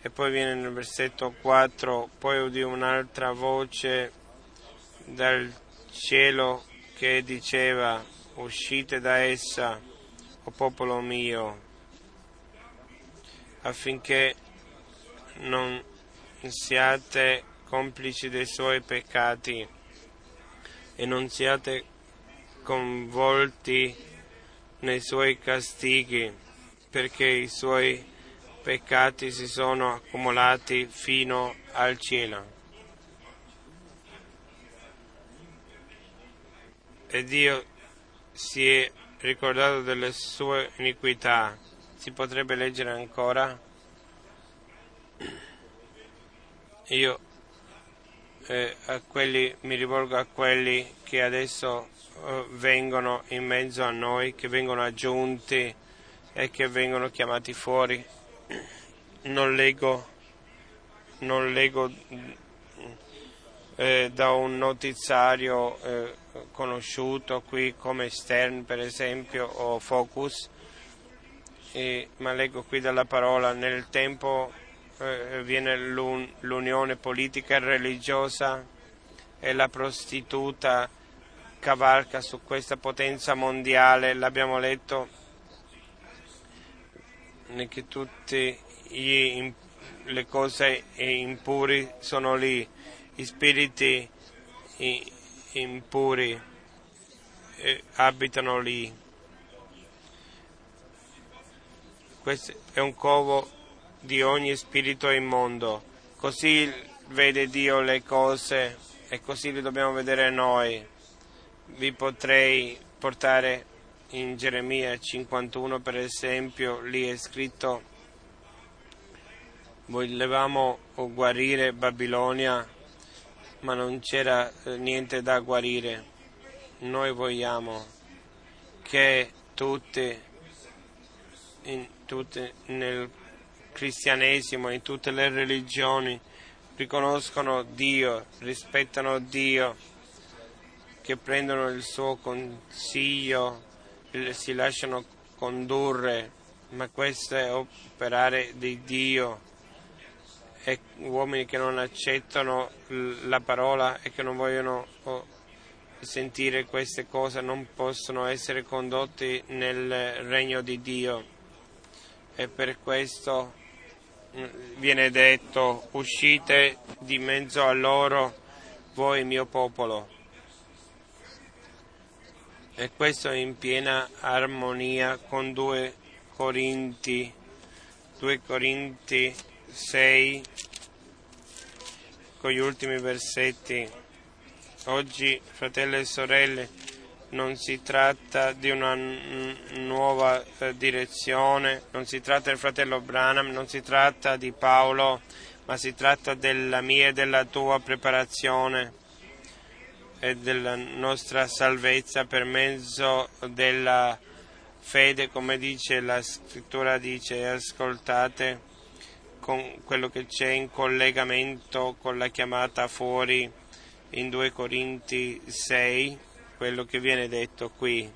E poi viene nel versetto 4, poi udì un'altra voce dal cielo che diceva uscite da essa, o popolo mio, affinché non siate complici dei suoi peccati e non siate coinvolti nei suoi castighi, perché i suoi peccati si sono accumulati fino al cielo. e Dio si è ricordato delle sue iniquità. Si potrebbe leggere ancora? Io eh, quelli, mi rivolgo a quelli che adesso eh, vengono in mezzo a noi, che vengono aggiunti e che vengono chiamati fuori. Non leggo, non leggo eh, da un notiziario eh, conosciuto qui come Stern per esempio o Focus, e, ma leggo qui dalla parola, nel tempo eh, viene l'un, l'unione politica e religiosa e la prostituta cavalca su questa potenza mondiale, l'abbiamo letto che tutte le cose impuri sono lì, i spiriti impuri eh, abitano lì. Questo è un covo di ogni spirito immondo. Così vede Dio le cose e così le dobbiamo vedere noi. Vi potrei portare in Geremia 51 per esempio, lì è scritto volevamo guarire Babilonia ma non c'era eh, niente da guarire. Noi vogliamo che tutti, in, tutti nel cristianesimo, in tutte le religioni, riconoscono Dio, rispettano Dio, che prendono il suo consiglio, si lasciano condurre, ma questo è operare di Dio. E uomini che non accettano la parola e che non vogliono oh, sentire queste cose non possono essere condotti nel regno di Dio e per questo mm, viene detto uscite di mezzo a loro voi mio popolo e questo in piena armonia con 2 Corinti 2 Corinti 6 con gli ultimi versetti. Oggi, fratelli e sorelle, non si tratta di una nuova eh, direzione, non si tratta del fratello Branham, non si tratta di Paolo, ma si tratta della mia e della tua preparazione e della nostra salvezza per mezzo della fede, come dice la scrittura, dice ascoltate con quello che c'è in collegamento con la chiamata fuori in 2 Corinti 6 quello che viene detto qui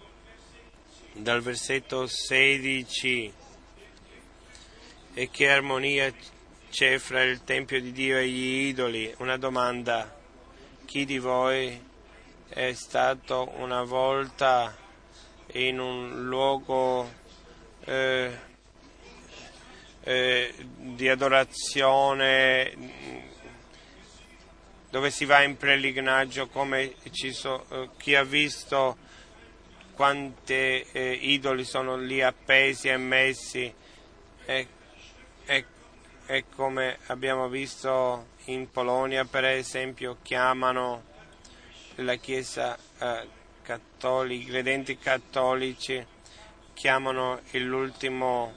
dal versetto 16 e che armonia c'è fra il Tempio di Dio e gli idoli. Una domanda, chi di voi è stato una volta in un luogo eh, eh, di adorazione dove si va in pellegrinaggio, come so, eh, chi ha visto quanti eh, idoli sono lì appesi e messi e, e, e, come abbiamo visto in Polonia per esempio chiamano la Chiesa eh, cattolica, i credenti cattolici chiamano l'ultimo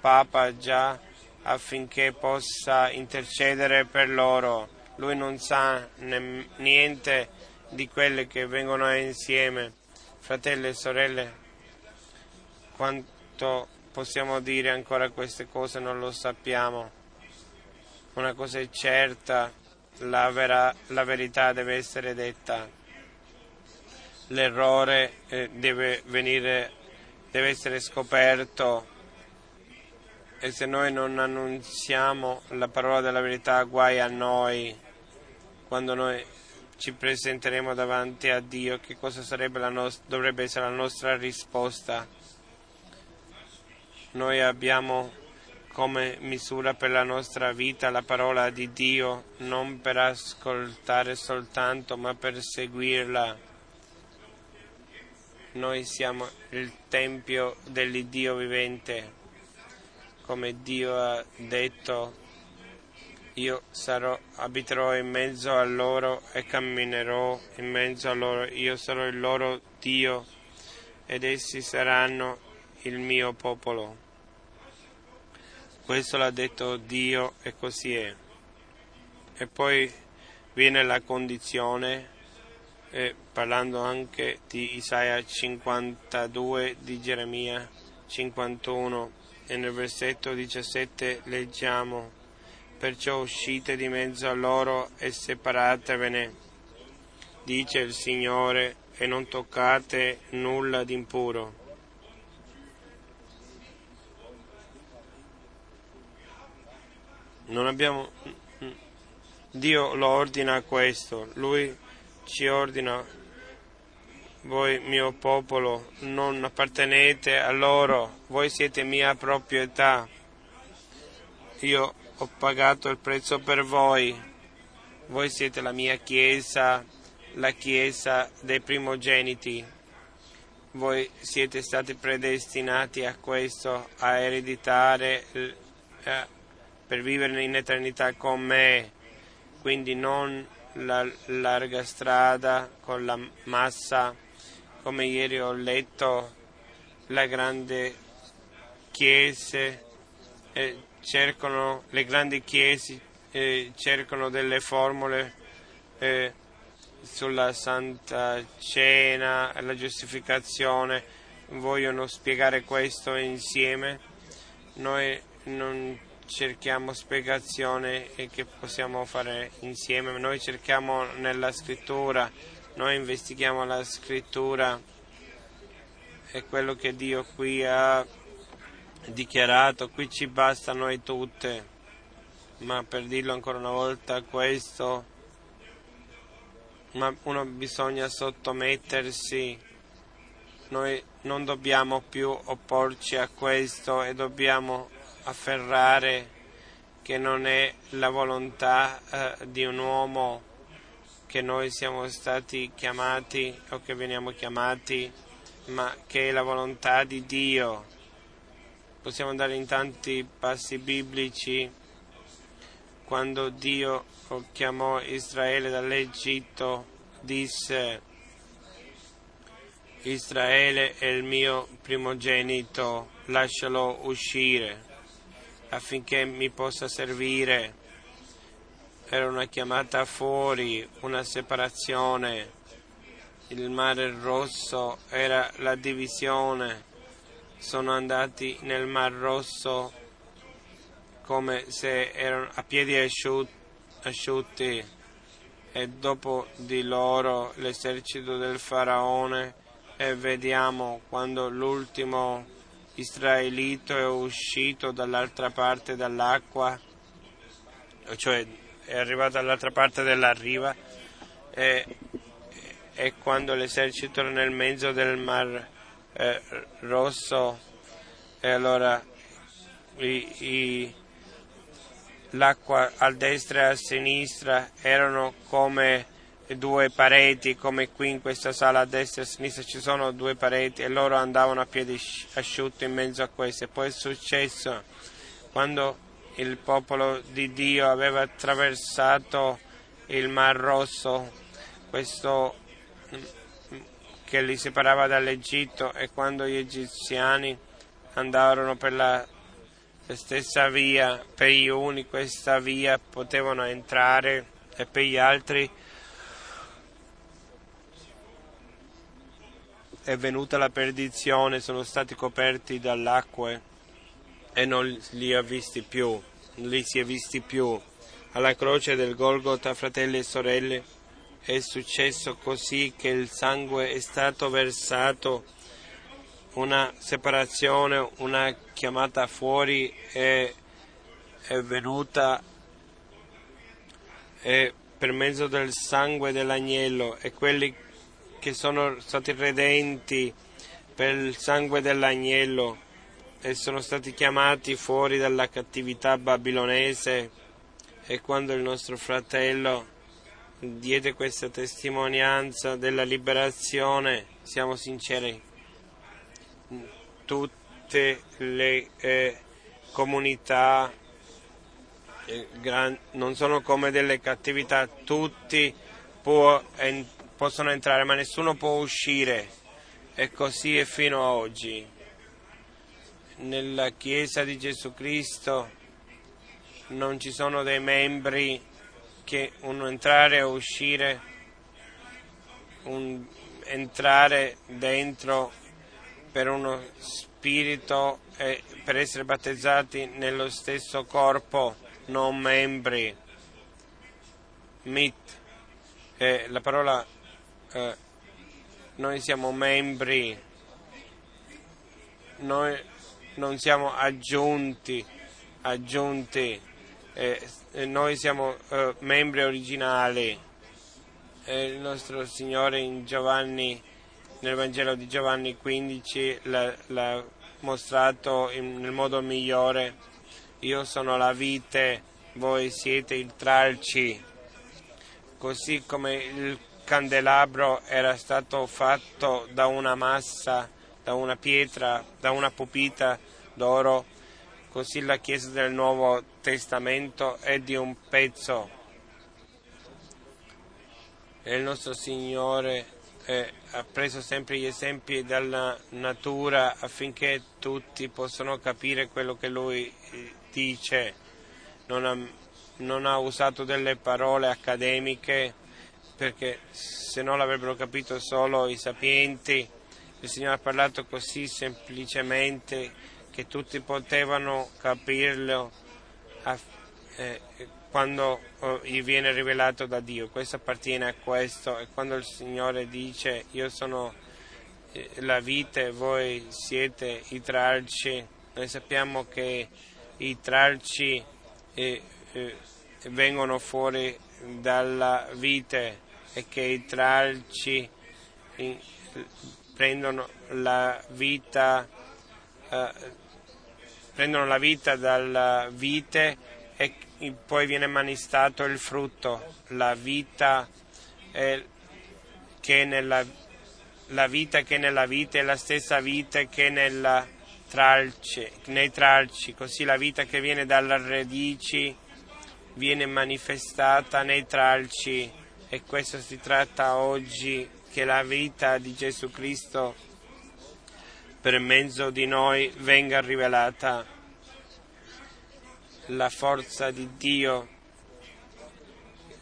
Papa già affinché possa intercedere per loro lui non sa ne, niente di quelle che vengono insieme. Fratelli e sorelle, quanto possiamo dire ancora queste cose non lo sappiamo. Una cosa è certa, la, vera, la verità deve essere detta. L'errore eh, deve, venire, deve essere scoperto e se noi non annunziamo la parola della verità, guai a noi quando noi ci presenteremo davanti a Dio, che cosa nost- dovrebbe essere la nostra risposta? Noi abbiamo come misura per la nostra vita la parola di Dio, non per ascoltare soltanto, ma per seguirla. Noi siamo il Tempio dell'Iddio vivente, come Dio ha detto io sarò, abiterò in mezzo a loro e camminerò in mezzo a loro, io sarò il loro Dio ed essi saranno il mio popolo. Questo l'ha detto Dio e così è. E poi viene la condizione, eh, parlando anche di Isaia 52, di Geremia 51 e nel versetto 17 leggiamo perciò uscite di mezzo a loro e separatevene, dice il Signore, e non toccate nulla di impuro. Non abbiamo... Dio lo ordina questo, Lui ci ordina, voi mio popolo, non appartenete a loro, voi siete mia proprietà. Io ho pagato il prezzo per voi. Voi siete la mia Chiesa, la Chiesa dei primogeniti. Voi siete stati predestinati a questo, a ereditare, eh, per vivere in eternità con me. Quindi non la larga strada con la massa, come ieri ho letto, la grande chiesa. Eh, cercano le grandi chiese, eh, cercano delle formule eh, sulla Santa Cena, la giustificazione, vogliono spiegare questo insieme. Noi non cerchiamo spiegazione che possiamo fare insieme, noi cerchiamo nella scrittura, noi investighiamo la scrittura e quello che Dio qui ha dichiarato, qui ci basta noi tutte, ma per dirlo ancora una volta questo, ma uno bisogna sottomettersi, noi non dobbiamo più opporci a questo e dobbiamo afferrare che non è la volontà eh, di un uomo che noi siamo stati chiamati o che veniamo chiamati, ma che è la volontà di Dio Possiamo andare in tanti passi biblici quando Dio chiamò Israele dall'Egitto, disse Israele è il mio primogenito, lascialo uscire affinché mi possa servire. Era una chiamata fuori, una separazione. Il mare rosso era la divisione. Sono andati nel mar rosso come se erano a piedi asciutti e dopo di loro l'esercito del faraone e vediamo quando l'ultimo israelito è uscito dall'altra parte dell'acqua, cioè è arrivato dall'altra parte della riva e, e quando l'esercito era nel mezzo del mar eh, rosso e allora i, i, l'acqua a destra e a sinistra erano come due pareti come qui in questa sala a destra e a sinistra ci sono due pareti e loro andavano a piedi asciutti in mezzo a queste. Poi è successo quando il popolo di Dio aveva attraversato il Mar Rosso, questo che li separava dall'Egitto e quando gli egiziani andarono per la stessa via, per gli uni questa via potevano entrare e per gli altri è venuta la perdizione, sono stati coperti dall'acqua e non li ha visti più, non li si è visti più. Alla croce del Golgota, fratelli e sorelle, è successo così che il sangue è stato versato, una separazione, una chiamata fuori è, è venuta e per mezzo del sangue dell'agnello e quelli che sono stati redenti per il sangue dell'agnello e sono stati chiamati fuori dalla cattività babilonese e quando il nostro fratello diede questa testimonianza della liberazione, siamo sinceri, tutte le eh, comunità eh, gran, non sono come delle cattività, tutti può entrare possono entrare ma nessuno può uscire e così è fino a oggi. Nella Chiesa di Gesù Cristo non ci sono dei membri che un entrare o uscire, un entrare dentro per uno spirito e per essere battezzati nello stesso corpo, non membri. Mit. Eh, la parola eh, noi siamo membri, noi non siamo aggiunti, aggiunti eh, noi siamo eh, membri originali. il nostro Signore Giovanni, nel Vangelo di Giovanni 15 l'ha, l'ha mostrato in, nel modo migliore. Io sono la vite, voi siete il tralci, così come il candelabro era stato fatto da una massa, da una pietra, da una pupita d'oro, così la Chiesa del Nuovo Testamento è di un pezzo. E il nostro Signore eh, ha preso sempre gli esempi dalla natura affinché tutti possano capire quello che Lui eh, dice. Non ha, non ha usato delle parole accademiche perché se no l'avrebbero capito solo i sapienti. Il Signore ha parlato così semplicemente che tutti potevano capirlo eh, quando oh, gli viene rivelato da Dio. Questo appartiene a questo e quando il Signore dice io sono eh, la vite, voi siete i tralci, noi sappiamo che i tralci eh, vengono fuori dalla vite e che i tralci prendono la vita eh, prendono la vita dalla vite e poi viene manifestato il frutto la vita è che nella la vita che nella vite è la stessa vita che nella tralce, nei tralci, così la vita che viene dalle radici viene manifestata nei tralci e questo si tratta oggi che la vita di Gesù Cristo per mezzo di noi venga rivelata la forza di Dio,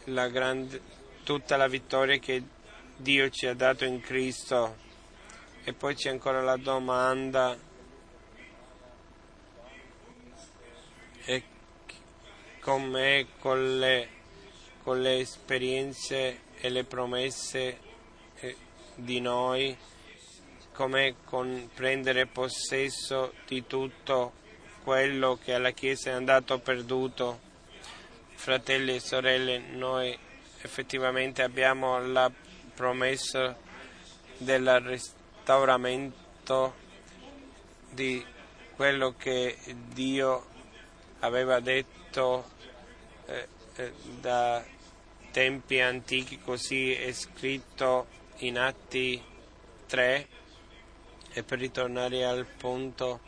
la grande, tutta la vittoria che Dio ci ha dato in Cristo. E poi c'è ancora la domanda, e com'è con le, con le esperienze e le promesse eh, di noi? Com'è con prendere possesso di tutto quello che alla Chiesa è andato perduto. Fratelli e sorelle, noi effettivamente abbiamo la promessa del restauramento di quello che Dio aveva detto eh, eh, da tempi antichi, così è scritto in Atti 3 e per ritornare al punto,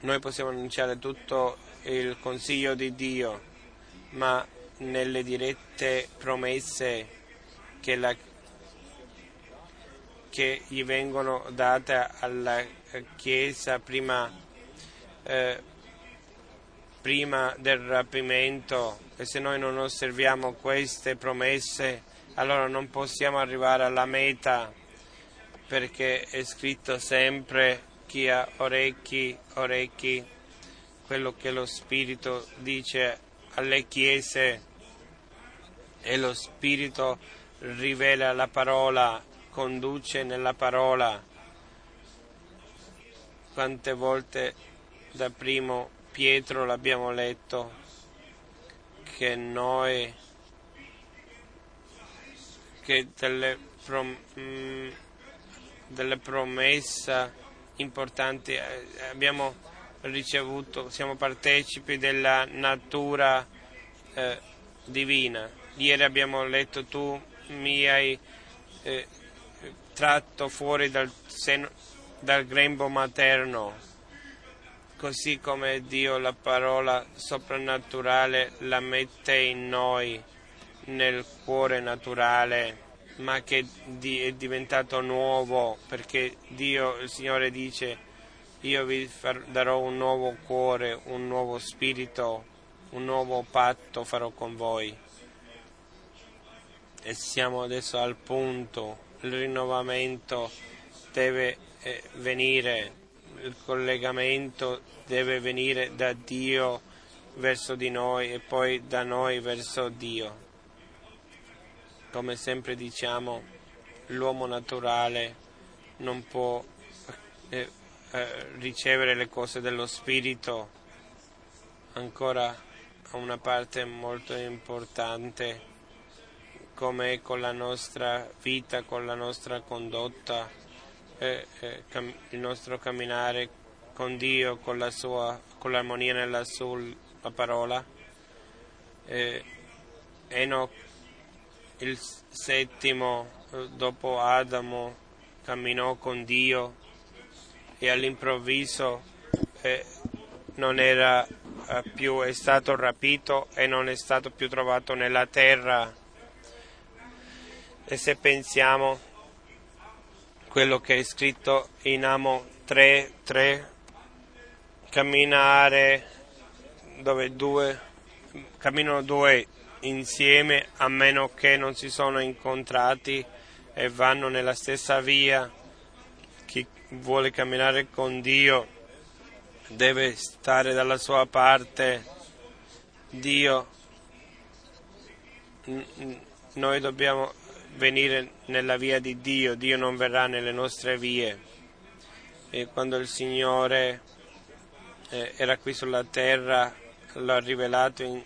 noi possiamo annunciare tutto il consiglio di Dio, ma nelle dirette promesse che, la, che gli vengono date alla Chiesa prima, eh, prima del rapimento. E se noi non osserviamo queste promesse allora non possiamo arrivare alla meta perché è scritto sempre chi ha orecchi, orecchi, quello che lo Spirito dice alle chiese e lo Spirito rivela la parola, conduce nella parola. Quante volte da primo Pietro l'abbiamo letto che noi che delle, prom- mm, delle promesse importanti eh, abbiamo ricevuto, siamo partecipi della natura eh, divina. Ieri abbiamo letto tu mi hai eh, tratto fuori dal, seno, dal grembo materno, così come Dio la parola soprannaturale la mette in noi nel cuore naturale, ma che è diventato nuovo perché Dio, il Signore dice io vi darò un nuovo cuore, un nuovo spirito, un nuovo patto farò con voi. E siamo adesso al punto, il rinnovamento deve eh, venire, il collegamento deve venire da Dio verso di noi e poi da noi verso Dio come sempre diciamo, l'uomo naturale non può eh, eh, ricevere le cose dello spirito, ancora una parte molto importante come con la nostra vita, con la nostra condotta, eh, eh, cam- il nostro camminare con Dio, con, la sua, con l'armonia nella sua parola. Eh, Enoch il settimo eh, dopo Adamo camminò con Dio e all'improvviso eh, non era eh, più è stato rapito e non è stato più trovato nella terra. E se pensiamo quello che è scritto in Amo 3:3 camminare dove due camminano due insieme a meno che non si sono incontrati e vanno nella stessa via. Chi vuole camminare con Dio deve stare dalla sua parte. Dio, noi dobbiamo venire nella via di Dio, Dio non verrà nelle nostre vie. E quando il Signore eh, era qui sulla terra, l'ha rivelato in,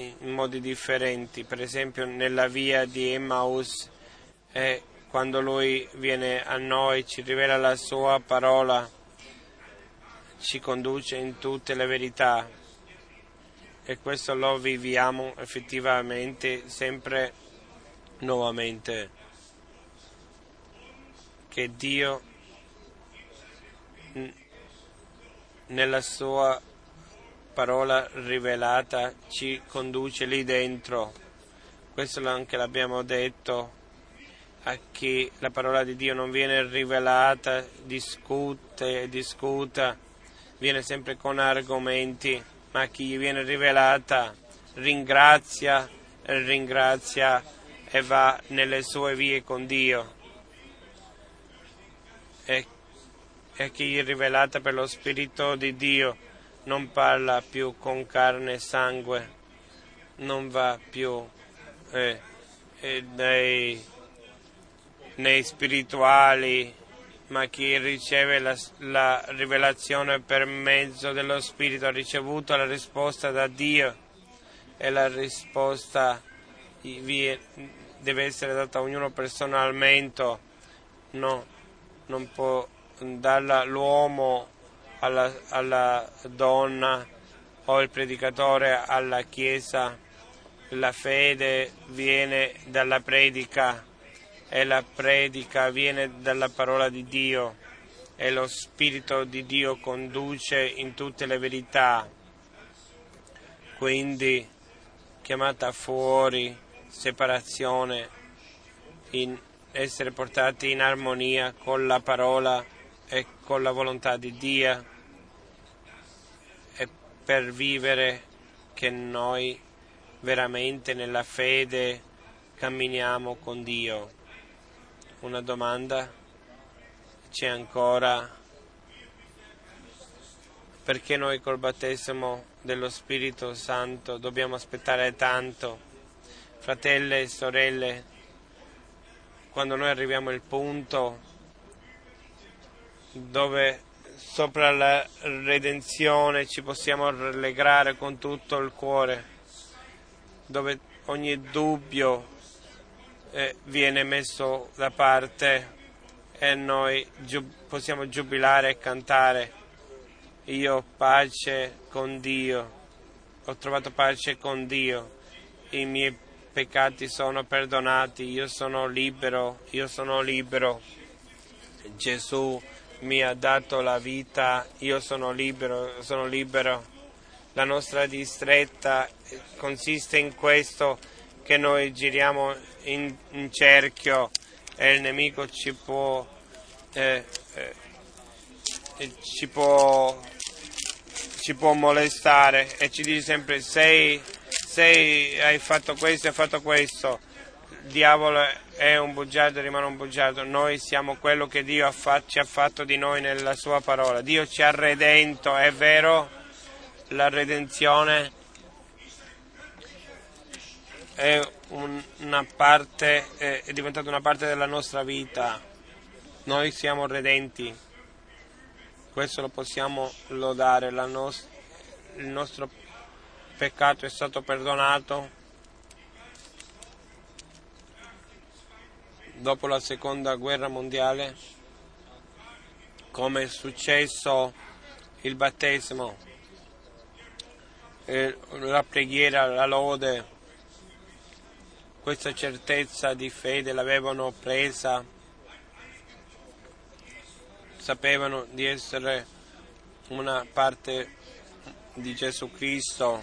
in modi differenti, per esempio nella via di Emmaus, eh, quando lui viene a noi, ci rivela la sua parola, ci conduce in tutte le verità e questo lo viviamo effettivamente sempre nuovamente. Che Dio nella sua parola rivelata ci conduce lì dentro. questo anche l'abbiamo detto, a chi la parola di Dio non viene rivelata, discute e discuta, viene sempre con argomenti, ma a chi gli viene rivelata ringrazia, ringrazia e va nelle sue vie con Dio. E, a chi gli è rivelata per lo Spirito di Dio non parla più con carne e sangue, non va più eh, eh, nei nei spirituali, ma chi riceve la, la rivelazione per mezzo dello Spirito ha ricevuto la risposta da Dio e la risposta deve essere data a ognuno personalmente, no, non può darla l'uomo alla, alla donna o il predicatore alla Chiesa, la fede viene dalla predica e la predica viene dalla parola di Dio e lo Spirito di Dio conduce in tutte le verità. Quindi chiamata fuori, separazione, essere portati in armonia con la parola e con la volontà di Dio per vivere che noi veramente nella fede camminiamo con Dio? Una domanda, c'è ancora? Perché noi col battesimo dello Spirito Santo dobbiamo aspettare tanto. Fratelli e sorelle, quando noi arriviamo al punto dove sopra la redenzione ci possiamo rallegrare con tutto il cuore, dove ogni dubbio eh, viene messo da parte e noi giub- possiamo giubilare e cantare. Io ho pace con Dio, ho trovato pace con Dio, i miei peccati sono perdonati, io sono libero, io sono libero. Gesù mi ha dato la vita, io sono libero, sono libero. La nostra distretta consiste in questo che noi giriamo in, in cerchio e il nemico ci può, eh, eh, ci può, ci può molestare e ci dice sempre sei, sei, hai fatto questo, hai fatto questo. Il diavolo è un bugiardo, rimane un bugiardo. Noi siamo quello che Dio ci ha fatto di noi nella sua parola. Dio ci ha redento, è vero? La redenzione è, una parte, è diventata una parte della nostra vita. Noi siamo redenti, questo lo possiamo lodare, nos- il nostro peccato è stato perdonato. Dopo la seconda guerra mondiale, come è successo il battesimo, la preghiera, la lode, questa certezza di fede l'avevano presa, sapevano di essere una parte di Gesù Cristo,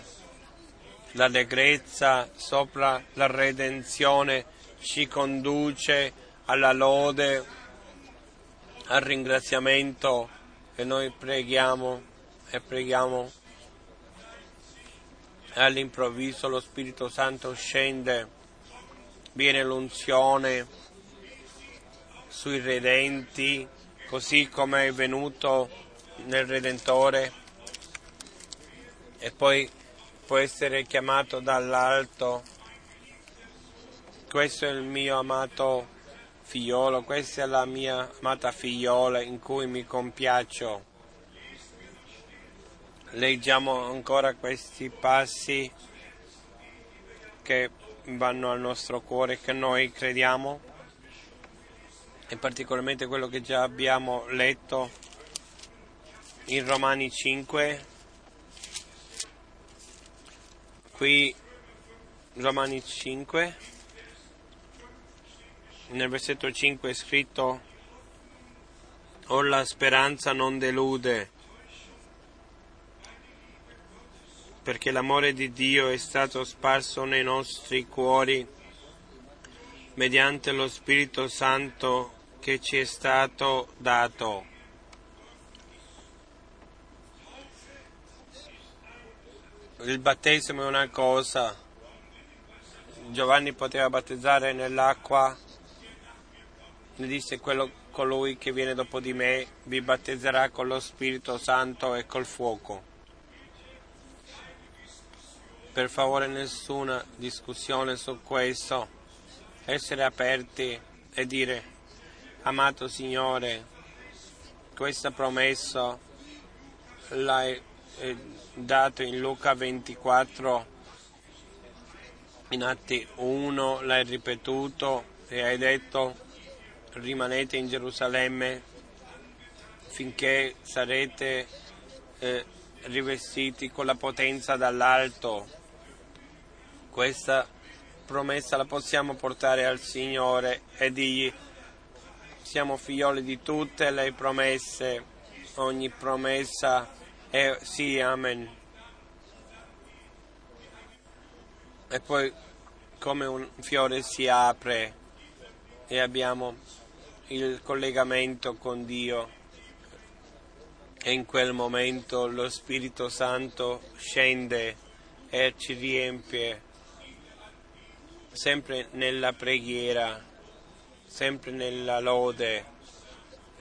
l'allegrezza sopra la redenzione ci conduce alla lode, al ringraziamento e noi preghiamo e preghiamo. All'improvviso lo Spirito Santo scende viene l'unzione sui redenti, così come è venuto nel Redentore, e poi può essere chiamato dall'alto. Questo è il mio amato figliolo, questa è la mia amata figliola in cui mi compiaccio. Leggiamo ancora questi passi che vanno al nostro cuore, che noi crediamo e particolarmente quello che già abbiamo letto in Romani 5. Qui Romani 5, nel versetto 5 è scritto, o la speranza non delude perché l'amore di Dio è stato sparso nei nostri cuori mediante lo Spirito Santo che ci è stato dato. Il battesimo è una cosa. Giovanni poteva battezzare nell'acqua, ne disse quello, colui che viene dopo di me vi battezzerà con lo Spirito Santo e col fuoco. Per favore nessuna discussione su questo, essere aperti e dire, amato Signore, questa promessa l'hai dato in Luca 24, in Atti 1 l'hai ripetuto e hai detto rimanete in Gerusalemme finché sarete eh, rivestiti con la potenza dall'alto. Questa promessa la possiamo portare al Signore e dirgli siamo figlioli di tutte le promesse, ogni promessa è sì, amen. E poi come un fiore si apre e abbiamo il collegamento con Dio e in quel momento lo Spirito Santo scende e ci riempie sempre nella preghiera, sempre nella lode,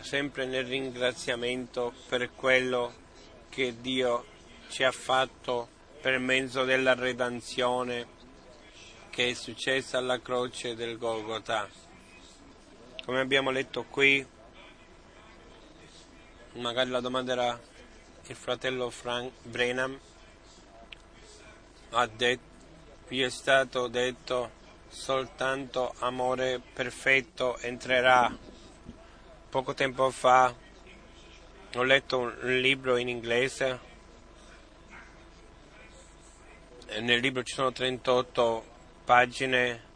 sempre nel ringraziamento per quello che Dio ci ha fatto per mezzo della redenzione che è successa alla croce del Golgotha. Come abbiamo letto qui, magari la domanda era il fratello Frank Brenham ha detto, gli è stato detto soltanto amore perfetto entrerà. Poco tempo fa ho letto un libro in inglese nel libro ci sono 38 pagine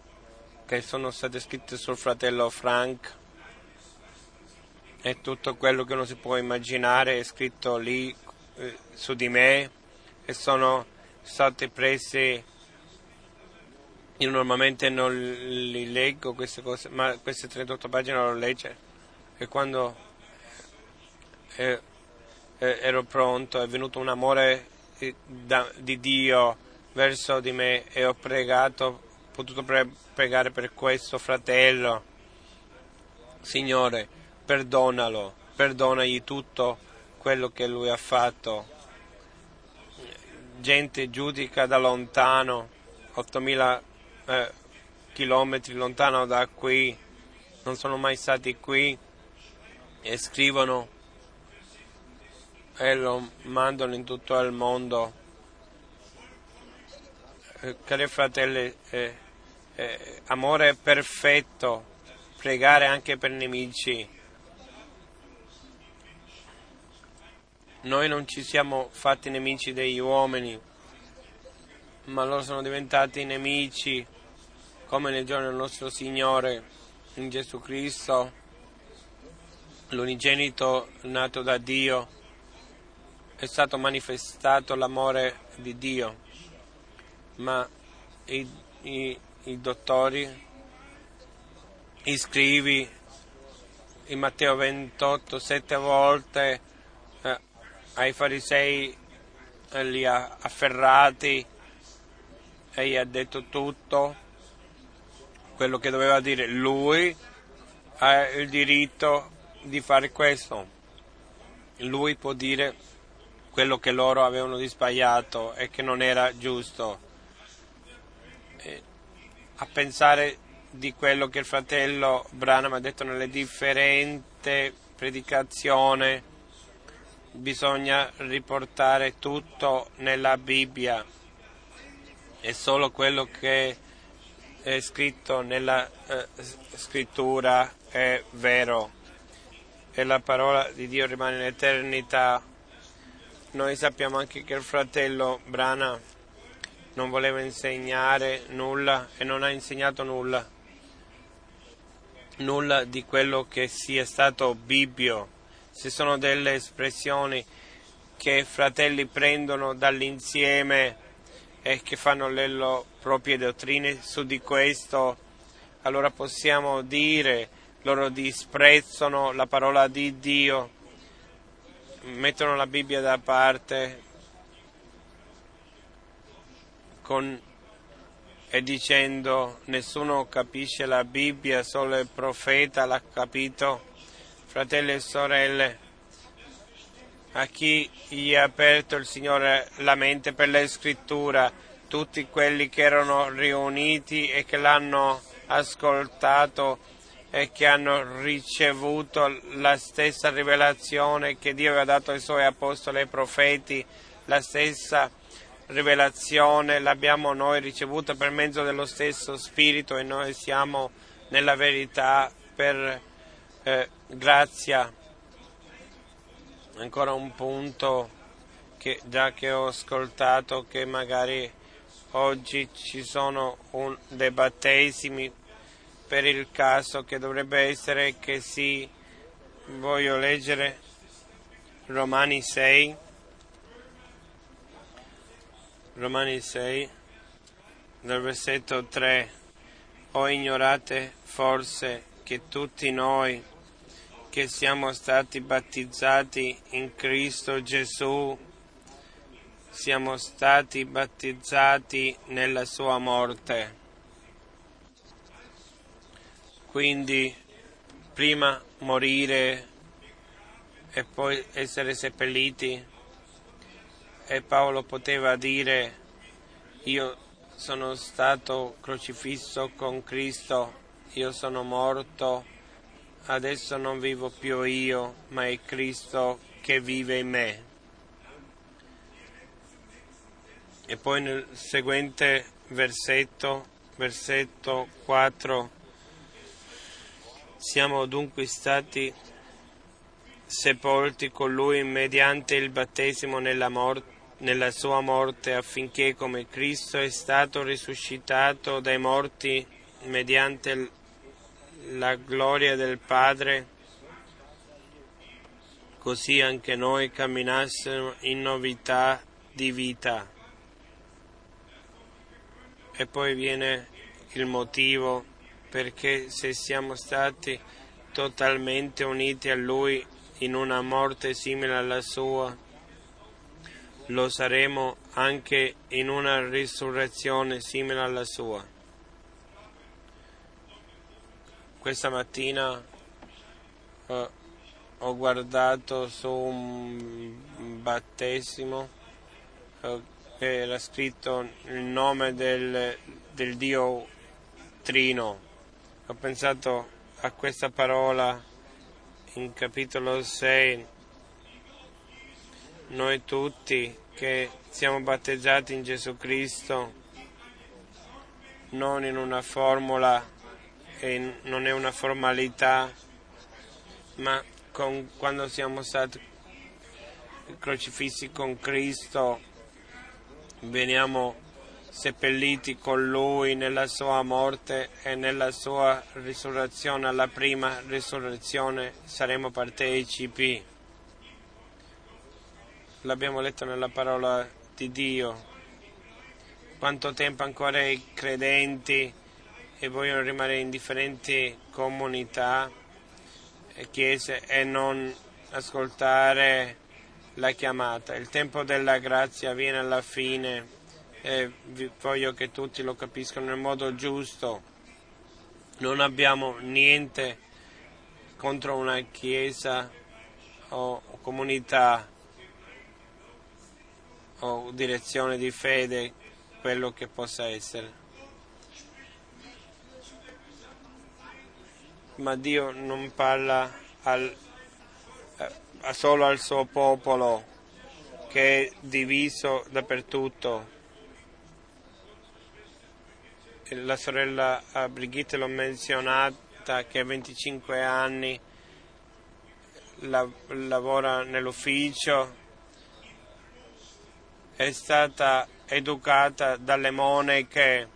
che sono state scritte sul fratello Frank. E tutto quello che uno si può immaginare è scritto lì eh, su di me e sono state prese io normalmente non li leggo queste cose ma queste 38 pagine lo leggo e quando eh, eh, ero pronto è venuto un amore da, di Dio verso di me e ho pregato potuto pre- pregare per questo fratello. Signore, perdonalo, perdonagli tutto quello che lui ha fatto. Gente giudica da lontano, 8000 eh, chilometri lontano da qui, non sono mai stati qui e scrivono e lo mandano in tutto il mondo. Eh, cari fratelli, eh, eh, amore perfetto, pregare anche per nemici. Noi non ci siamo fatti nemici degli uomini, ma loro sono diventati nemici come nel giorno del nostro Signore in Gesù Cristo, l'unigenito nato da Dio, è stato manifestato l'amore di Dio, ma i, i, i dottori, iscrivi in Matteo 28 sette volte eh, ai farisei eh, li ha afferrati e gli ha detto tutto quello che doveva dire lui ha il diritto di fare questo. Lui può dire quello che loro avevano di sbagliato e che non era giusto a pensare di quello che il fratello Branham ha detto nelle differenti predicazioni, bisogna riportare tutto nella Bibbia e solo quello che è scritto nella eh, scrittura è vero e la parola di Dio rimane in eternità. Noi sappiamo anche che il fratello Branham non voleva insegnare nulla e non ha insegnato nulla, nulla di quello che sia stato bibbio. Se sono delle espressioni che i fratelli prendono dall'insieme e che fanno le loro proprie dottrine, su di questo allora possiamo dire loro disprezzano la parola di Dio, mettono la Bibbia da parte con, e dicendo nessuno capisce la Bibbia, solo il profeta l'ha capito. Fratelli e sorelle, a chi gli ha aperto il Signore la mente per la scrittura, tutti quelli che erano riuniti e che l'hanno ascoltato e che hanno ricevuto la stessa rivelazione che Dio aveva dato ai suoi apostoli e profeti, la stessa rivelazione l'abbiamo noi ricevuta per mezzo dello stesso Spirito e noi siamo nella verità per eh, grazia. Ancora un punto che già che ho ascoltato che magari oggi ci sono un, dei battesimi per il caso che dovrebbe essere che si voglio leggere Romani 6 Romani 6 dal versetto 3 o ignorate forse che tutti noi che siamo stati battezzati in Cristo Gesù siamo stati battezzati nella sua morte. Quindi prima morire e poi essere seppelliti e Paolo poteva dire io sono stato crocifisso con Cristo, io sono morto, adesso non vivo più io, ma è Cristo che vive in me. E poi nel seguente versetto, versetto 4, siamo dunque stati sepolti con lui mediante il battesimo nella, mor- nella sua morte affinché come Cristo è stato risuscitato dai morti mediante la gloria del Padre, così anche noi camminassimo in novità di vita. E poi viene il motivo perché se siamo stati totalmente uniti a Lui in una morte simile alla sua, lo saremo anche in una risurrezione simile alla sua. Questa mattina eh, ho guardato su un battesimo eh, era scritto il nome del, del Dio Trino ho pensato a questa parola in capitolo 6, noi tutti che siamo battezzati in Gesù Cristo, non in una formula e non è una formalità, ma con, quando siamo stati crocifissi con Cristo, veniamo seppelliti con lui nella sua morte e nella sua risurrezione, alla prima risurrezione saremo partecipi. L'abbiamo letto nella parola di Dio. Quanto tempo ancora i credenti e vogliono rimanere in differenti comunità e chiese e non ascoltare la chiamata. Il tempo della grazia viene alla fine e voglio che tutti lo capiscano nel modo giusto. Non abbiamo niente contro una chiesa o comunità o direzione di fede, quello che possa essere. Ma Dio non parla al, eh, solo al suo popolo che è diviso dappertutto la sorella Brigitte l'ho menzionata che ha 25 anni, la, lavora nell'ufficio, è stata educata dalle monache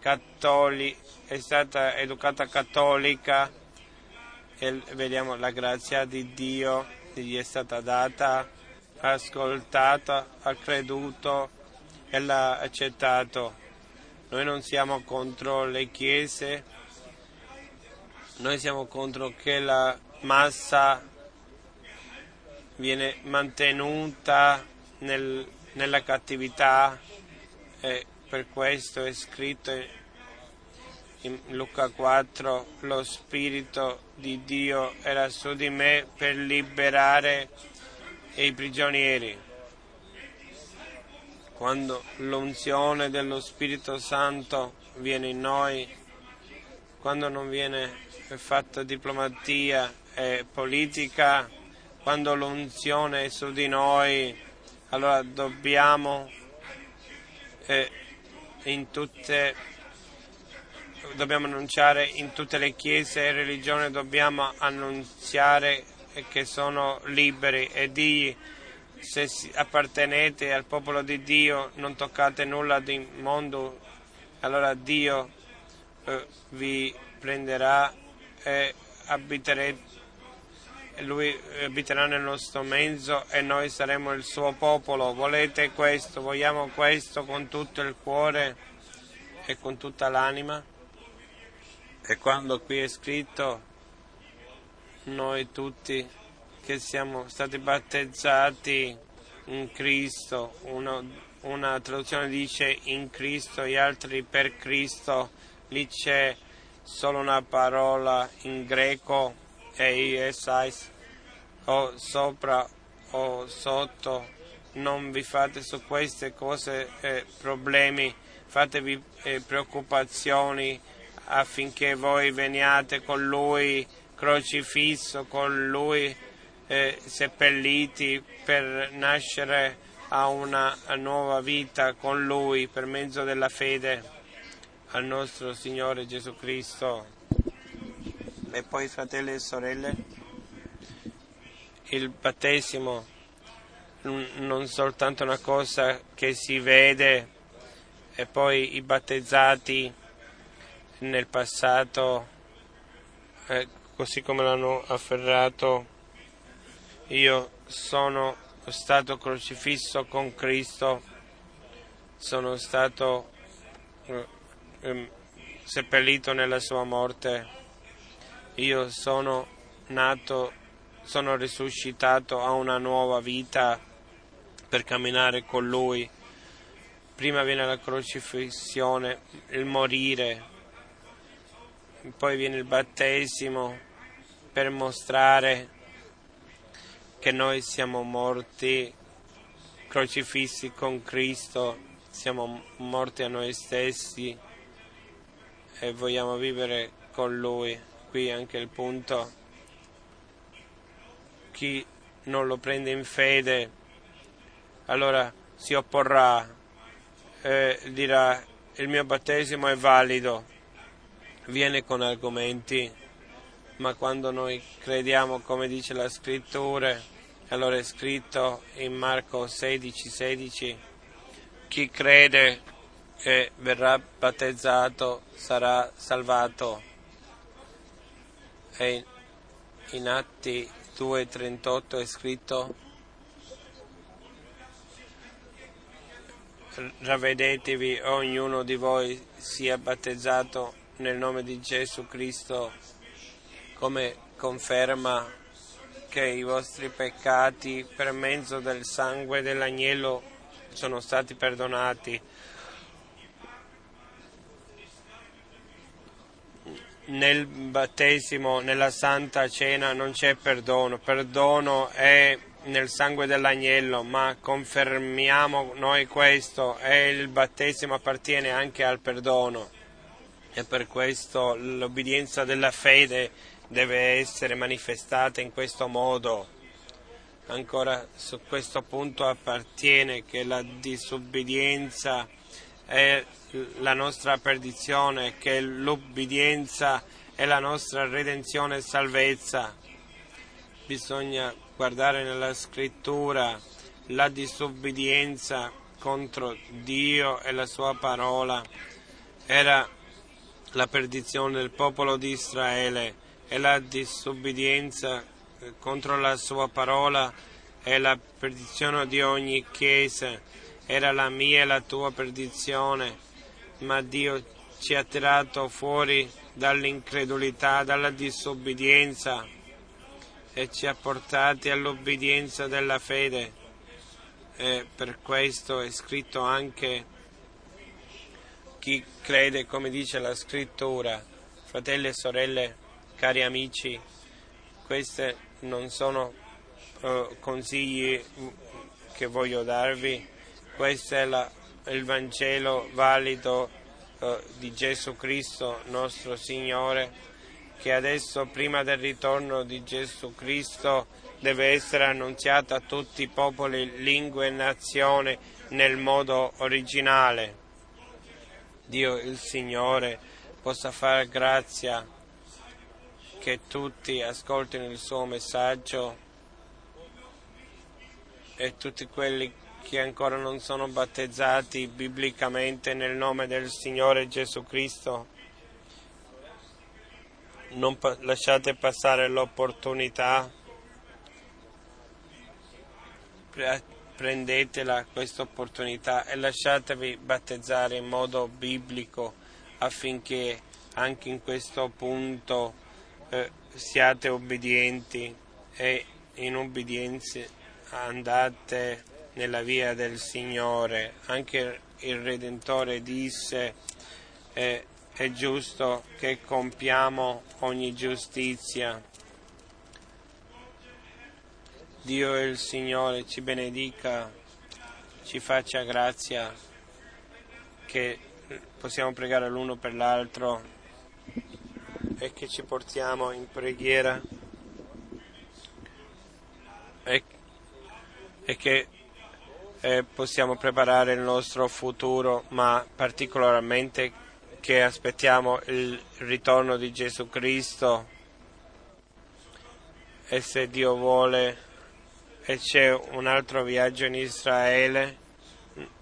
cattoliche, è stata educata cattolica e vediamo la grazia di Dio gli è stata data, ha ascoltato, ha creduto e l'ha accettato. Noi non siamo contro le chiese Noi siamo contro che la massa viene mantenuta nel, nella cattività e per questo è scritto in Luca 4 lo Spirito di Dio era su di me per liberare i prigionieri. Quando l'unzione dello Spirito Santo viene in noi, quando non viene fatta diplomatia e politica, quando l'unzione è su di noi, allora dobbiamo eh, in tutte dobbiamo annunciare in tutte le chiese e religioni, dobbiamo annunziare che sono liberi e digli se appartenete al popolo di Dio non toccate nulla del mondo, allora Dio eh, vi prenderà e abiterete lui abiterà nel nostro mezzo e noi saremo il suo popolo. Volete questo? Vogliamo questo con tutto il cuore e con tutta l'anima? E quando qui è scritto, noi tutti che siamo stati battezzati in Cristo, uno, una traduzione dice in Cristo, gli altri per Cristo, lì c'è solo una parola in greco, eisais, o sopra o sotto, non vi fate su queste cose eh, problemi, fatevi eh, preoccupazioni affinché voi veniate con lui crocifisso, con lui eh, seppelliti per nascere a una nuova vita con lui per mezzo della fede al nostro Signore Gesù Cristo. E poi fratelli e sorelle, il battesimo non soltanto una cosa che si vede e poi i battezzati nel passato, eh, così come l'hanno afferrato, io sono stato crocifisso con Cristo, sono stato eh, eh, seppellito nella sua morte, io sono nato, sono risuscitato a una nuova vita per camminare con Lui. Prima viene la crocifissione, il morire, poi viene il battesimo per mostrare che noi siamo morti, crocifissi con Cristo, siamo morti a noi stessi e vogliamo vivere con Lui. Qui anche il punto, chi non lo prende in fede, allora si opporrà e dirà il mio battesimo è valido viene con argomenti, ma quando noi crediamo come dice la scrittura, allora è scritto in Marco 16, 16, chi crede e verrà battezzato sarà salvato. E in Atti 2,38 è scritto ravvedetevi ognuno di voi sia battezzato nel nome di Gesù Cristo come conferma che i vostri peccati per mezzo del sangue dell'agnello sono stati perdonati. Nel battesimo, nella Santa Cena non c'è perdono, perdono è nel sangue dell'agnello, ma confermiamo noi questo e il battesimo appartiene anche al perdono e per questo l'obbedienza della fede deve essere manifestata in questo modo. Ancora su questo punto appartiene che la disobbedienza è la nostra perdizione, che l'obbedienza è la nostra redenzione e salvezza. Bisogna guardare nella scrittura la disobbedienza contro Dio e la sua parola era la perdizione del popolo di Israele e la disobbedienza eh, contro la sua parola e la perdizione di ogni chiesa. Era la mia e la tua perdizione, ma Dio ci ha tirato fuori dall'incredulità, dalla disobbedienza e ci ha portati all'obbedienza della fede. E per questo è scritto anche chi crede, come dice la scrittura, fratelli e sorelle, cari amici, questi non sono uh, consigli che voglio darvi, questo è la, il Vangelo valido uh, di Gesù Cristo, nostro Signore che adesso prima del ritorno di Gesù Cristo deve essere annunziata a tutti i popoli, lingue e nazioni nel modo originale. Dio il Signore possa fare grazia che tutti ascoltino il suo messaggio e tutti quelli che ancora non sono battezzati biblicamente nel nome del Signore Gesù Cristo non pa- lasciate passare l'opportunità, Pre- prendetela questa opportunità e lasciatevi battezzare in modo biblico affinché anche in questo punto eh, siate obbedienti e in obbedienza andate nella via del Signore. Anche il Redentore disse eh, è giusto che compiamo ogni giustizia. Dio e il Signore ci benedica, ci faccia grazia che possiamo pregare l'uno per l'altro e che ci portiamo in preghiera e, e che eh, possiamo preparare il nostro futuro, ma particolarmente che aspettiamo il ritorno di Gesù Cristo. E se Dio vuole e c'è un altro viaggio in Israele,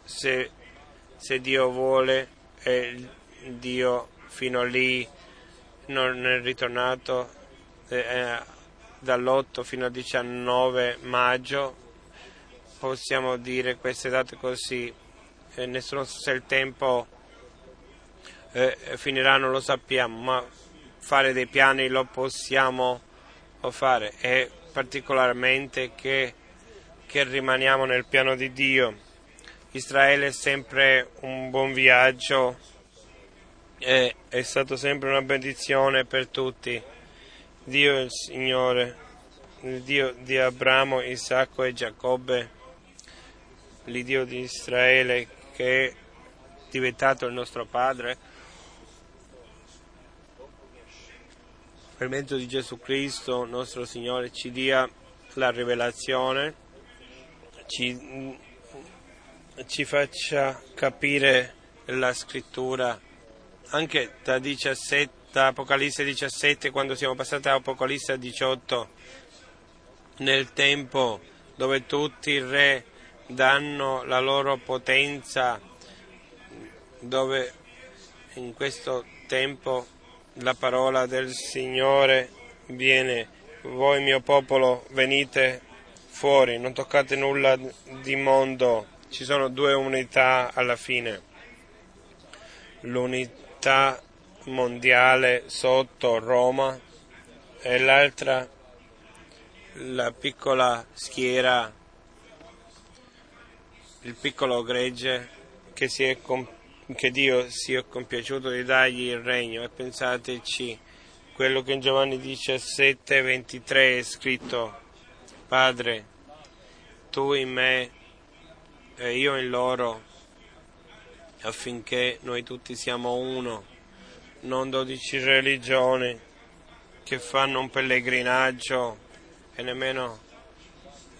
se, se Dio vuole e Dio fino lì non è ritornato eh, dall'8 fino al 19 maggio, possiamo dire queste date così, eh, nessuno sa se il tempo eh, finirà non lo sappiamo, ma fare dei piani lo possiamo fare e particolarmente che, che rimaniamo nel piano di Dio. Israele è sempre un buon viaggio e è stato sempre una benedizione per tutti. Dio è il Signore, il Dio di Abramo, Isacco e Giacobbe, l'Iddio di Israele che è diventato il nostro Padre? Per mezzo di Gesù Cristo, nostro Signore, ci dia la rivelazione, ci, ci faccia capire la scrittura, anche da, 17, da Apocalisse 17, quando siamo passati a Apocalisse 18, nel tempo dove tutti i re danno la loro potenza, dove in questo tempo la parola del Signore viene, voi mio popolo venite fuori, non toccate nulla di mondo, ci sono due unità alla fine, l'unità mondiale sotto Roma e l'altra la piccola schiera, il piccolo gregge che si è compiuto che Dio sia compiaciuto di dargli il regno. E pensateci quello che in Giovanni 17, 23 è scritto Padre tu in me e io in loro affinché noi tutti siamo uno. Non dodici religioni che fanno un pellegrinaggio e nemmeno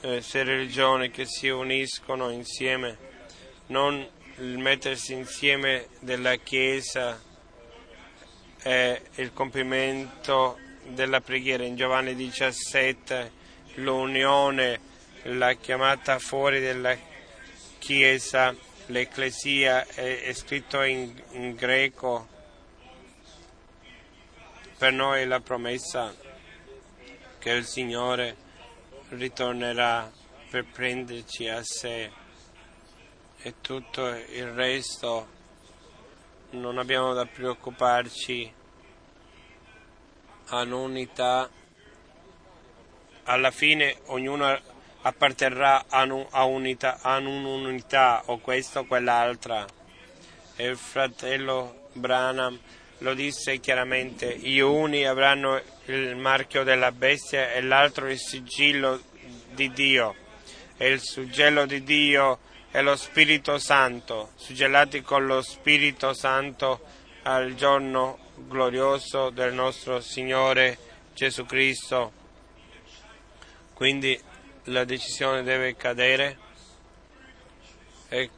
sei religioni che si uniscono insieme non il mettersi insieme della Chiesa è il compimento della preghiera. In Giovanni 17, l'unione, la chiamata fuori della Chiesa, l'Ecclesia è, è scritto in, in greco, per noi è la promessa che il Signore ritornerà per prenderci a sé e tutto il resto non abbiamo da preoccuparci all'unità, alla fine ognuno apparterrà a, un, a, unità, a un'unità o questa o quell'altra. E il fratello Branham lo disse chiaramente, gli uni avranno il marchio della bestia e l'altro il sigillo di Dio. E il suggello di Dio è lo Spirito Santo, suggellati con lo Spirito Santo al giorno glorioso del nostro Signore Gesù Cristo. Quindi la decisione deve cadere. E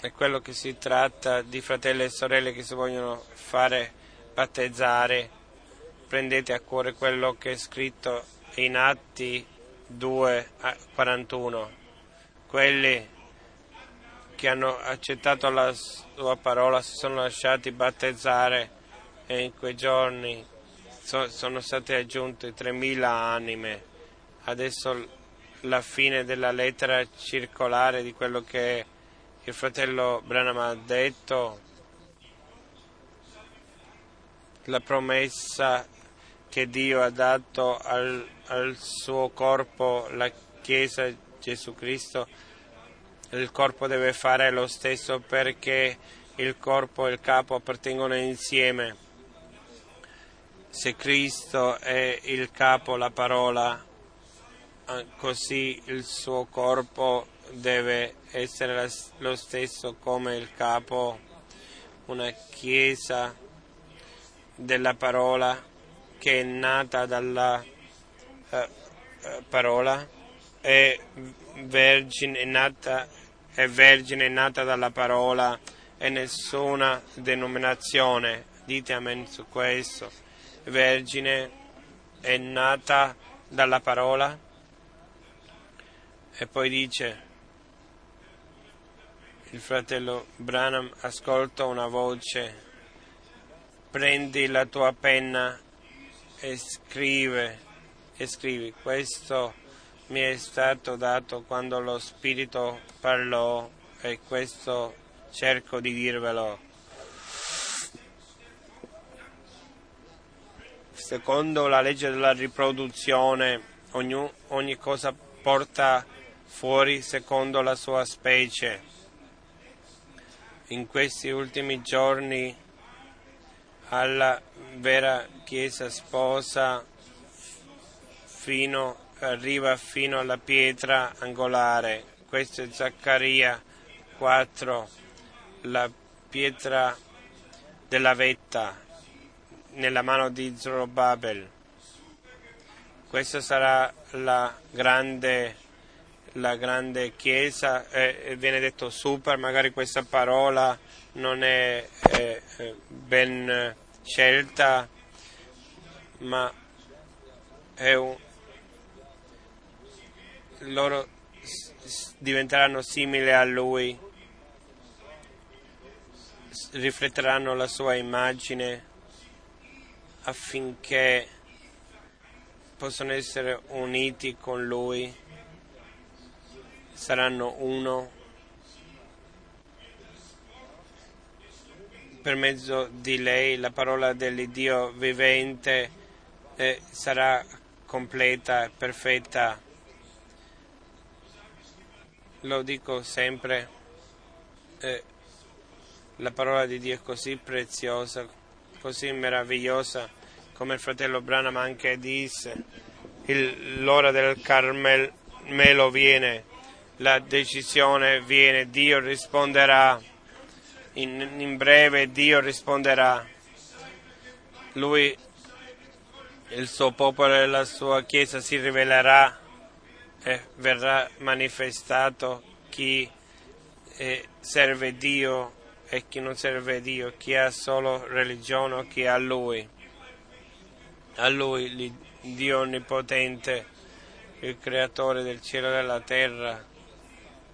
è quello che si tratta di fratelli e sorelle che si vogliono fare battezzare, prendete a cuore quello che è scritto in Atti 2:41. Quelli che hanno accettato la sua parola si sono lasciati battezzare e in quei giorni sono state aggiunte 3.000 anime. Adesso la fine della lettera circolare di quello che il fratello Branham ha detto, la promessa che Dio ha dato al, al suo corpo, la Chiesa Gesù Cristo, il corpo deve fare lo stesso perché il corpo e il capo appartengono insieme. Se Cristo è il capo, la parola, eh, così il suo corpo deve essere lo stesso come il capo, una chiesa della parola che è nata dalla uh, parola, è vergine, è nata, è vergine nata dalla parola e nessuna denominazione, dite amen su questo, vergine è nata dalla parola. E poi dice il fratello Branham ascolta una voce, prendi la tua penna e scrive, e scrivi, questo mi è stato dato quando lo Spirito parlò e questo cerco di dirvelo. Secondo la legge della riproduzione, ogni, ogni cosa porta fuori secondo la sua specie in questi ultimi giorni alla vera Chiesa sposa fino, arriva fino alla pietra angolare. Questo è Zaccaria 4, la pietra della vetta nella mano di Zorobabel. Questa sarà la grande la grande chiesa, eh, viene detto super, magari questa parola non è eh, ben scelta, ma è un, loro diventeranno simili a lui, rifletteranno la sua immagine affinché possano essere uniti con lui saranno uno per mezzo di lei la parola dell'Iddio vivente eh, sarà completa, perfetta. Lo dico sempre, eh, la parola di Dio è così preziosa, così meravigliosa, come il fratello Branham anche disse, il, l'ora del Carmelo viene la decisione viene, Dio risponderà, in, in breve Dio risponderà. Lui, il suo popolo e la sua Chiesa si rivelerà e verrà manifestato chi eh, serve Dio e chi non serve Dio, chi ha solo religione o chi ha Lui. A Lui, Dio Onnipotente, il Creatore del cielo e della terra,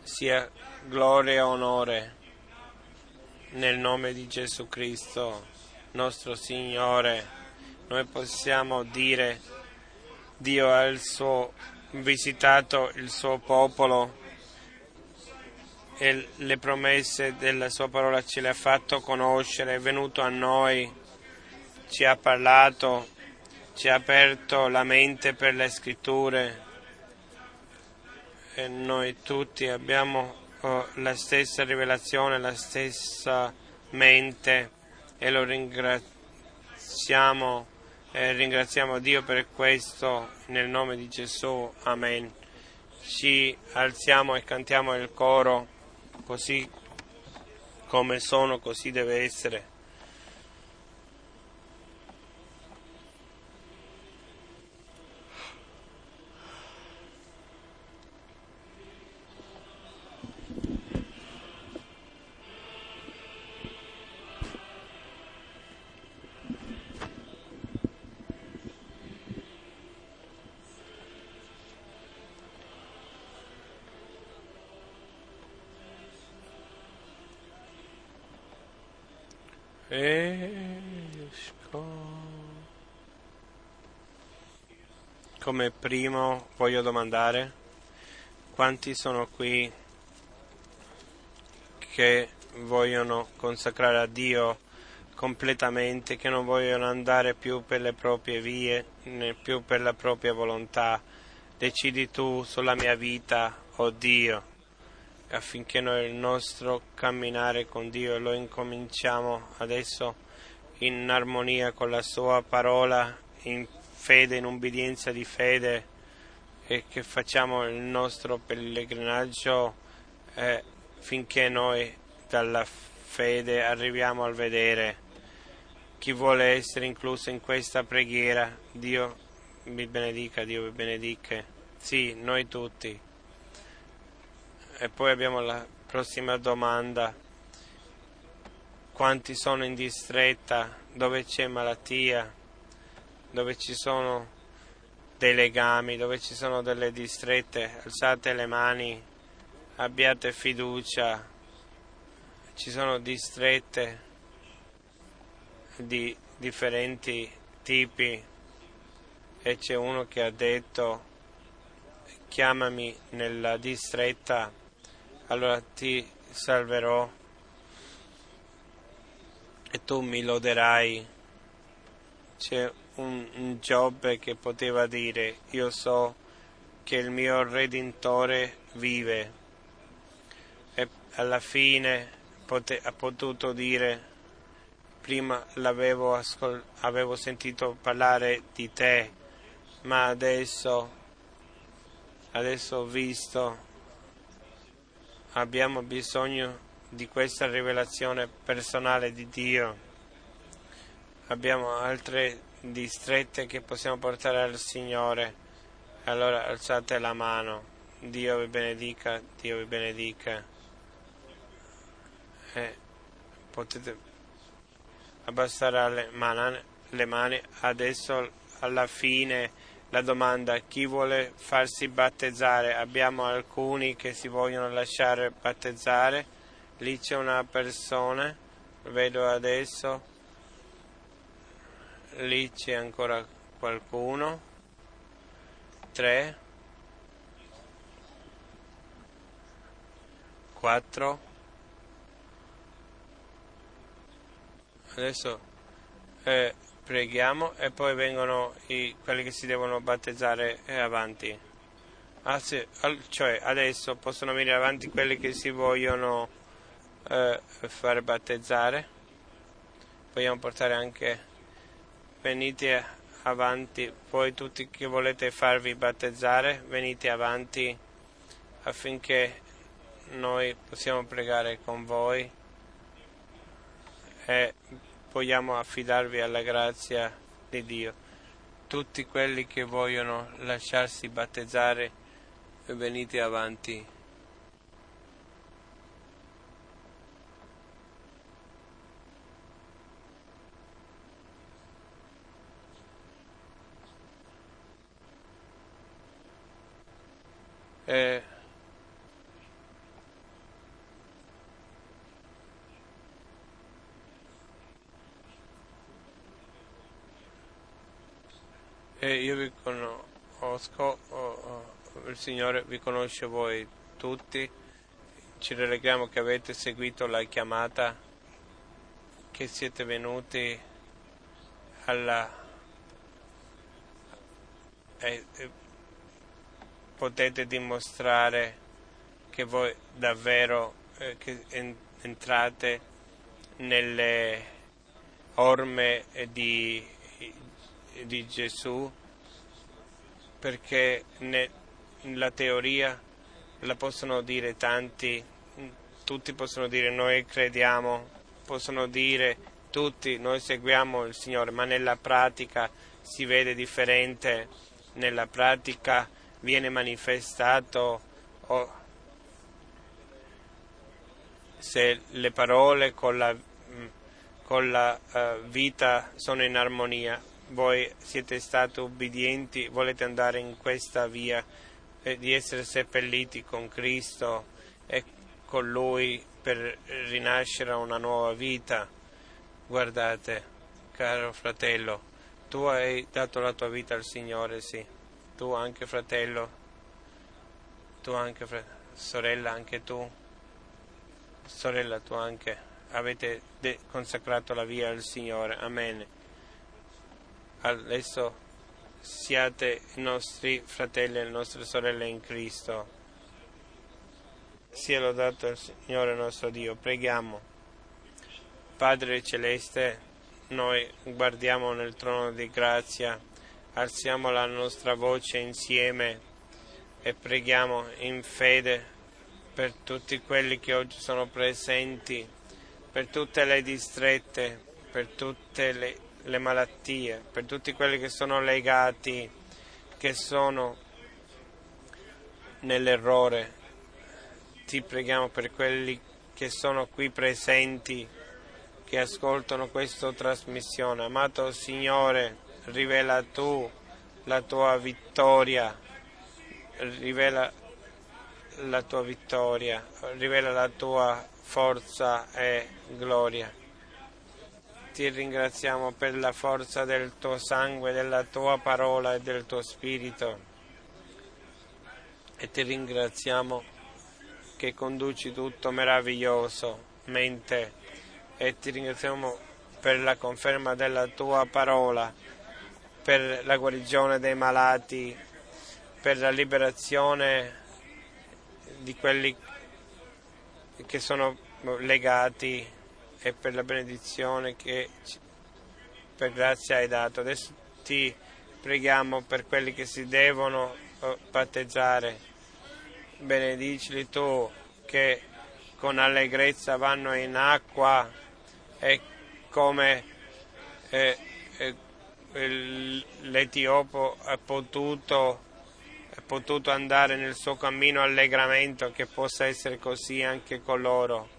sia gloria e onore nel nome di Gesù Cristo, nostro Signore. Noi possiamo dire Dio ha il suo, visitato il suo popolo e le promesse della sua parola ce le ha fatto conoscere, è venuto a noi, ci ha parlato ci ha aperto la mente per le scritture e noi tutti abbiamo oh, la stessa rivelazione, la stessa mente e lo ringraziamo e ringraziamo Dio per questo nel nome di Gesù. Amen. Ci alziamo e cantiamo il coro così come sono, così deve essere. Come primo voglio domandare quanti sono qui che vogliono consacrare a Dio completamente, che non vogliono andare più per le proprie vie, né più per la propria volontà. Decidi tu sulla mia vita, oh Dio affinché noi il nostro camminare con Dio lo incominciamo adesso in armonia con la sua parola, in fede, in ubbidienza di fede e che facciamo il nostro pellegrinaggio eh, finché noi dalla fede arriviamo al vedere. Chi vuole essere incluso in questa preghiera, Dio vi benedica, Dio vi benedica. Sì, noi tutti. E poi abbiamo la prossima domanda. Quanti sono in distretta, dove c'è malattia, dove ci sono dei legami, dove ci sono delle distrette? Alzate le mani, abbiate fiducia. Ci sono distrette di differenti tipi e c'è uno che ha detto chiamami nella distretta allora ti salverò e tu mi loderai. C'è un, un Giobbe che poteva dire, io so che il mio Redentore vive e alla fine pote, ha potuto dire, prima l'avevo ascol- avevo sentito parlare di te, ma adesso, adesso ho visto abbiamo bisogno di questa rivelazione personale di Dio. Abbiamo altre distrette che possiamo portare al Signore. Allora alzate la mano. Dio vi benedica, Dio vi benedica. E potete abbassare le mani, le mani. Adesso alla fine la domanda chi vuole farsi battezzare. Abbiamo alcuni che si vogliono lasciare battezzare. Lì c'è una persona, vedo adesso. Lì c'è ancora qualcuno. Tre. Quattro. Adesso eh, preghiamo e poi vengono i, quelli che si devono battezzare avanti. Ah, sì, cioè adesso possono venire avanti quelli che si vogliono eh, fare battezzare. Vogliamo portare anche, venite avanti, voi tutti che volete farvi battezzare, venite avanti affinché noi possiamo pregare con voi. E vogliamo affidarvi alla grazia di Dio. Tutti quelli che vogliono lasciarsi battezzare, venite avanti. Eh, E io vi conosco, oh, oh, il Signore vi conosce voi tutti, ci rallegriamo che avete seguito la chiamata, che siete venuti alla, e, e potete dimostrare che voi davvero eh, che en, entrate nelle orme di, di Gesù perché nella teoria la possono dire tanti, tutti possono dire noi crediamo, possono dire tutti noi seguiamo il Signore, ma nella pratica si vede differente, nella pratica viene manifestato oh, se le parole con la, con la uh, vita sono in armonia voi siete stati ubbidienti, volete andare in questa via eh, di essere seppelliti con Cristo e con Lui per rinascere a una nuova vita. Guardate, caro fratello, tu hai dato la tua vita al Signore, sì. Tu anche fratello, tu anche fratello, sorella, anche tu, sorella, tu anche avete consacrato la via al Signore. Amen adesso siate i nostri fratelli e le nostre sorelle in Cristo. Sia lodato il Signore nostro Dio. Preghiamo. Padre Celeste, noi guardiamo nel trono di grazia, alziamo la nostra voce insieme e preghiamo in fede per tutti quelli che oggi sono presenti, per tutte le distrette, per tutte le le malattie, per tutti quelli che sono legati, che sono nell'errore. Ti preghiamo per quelli che sono qui presenti, che ascoltano questa trasmissione. Amato Signore, rivela tu la tua vittoria, rivela la tua vittoria, rivela la tua forza e gloria ti ringraziamo per la forza del tuo sangue, della tua parola e del tuo spirito. E ti ringraziamo che conduci tutto meravigliosamente e ti ringraziamo per la conferma della tua parola, per la guarigione dei malati, per la liberazione di quelli che sono legati e per la benedizione che per grazia hai dato. Adesso ti preghiamo per quelli che si devono eh, battezzare. Benedicili tu che con allegrezza vanno in acqua e come eh, eh, l'Etiopo è potuto, è potuto andare nel suo cammino allegramento, che possa essere così anche con loro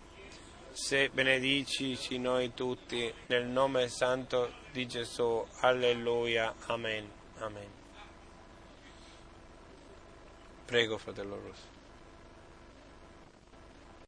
se benedicici noi tutti nel nome santo di Gesù. Alleluia. Amen. Amen. Prego, fratello Rosso.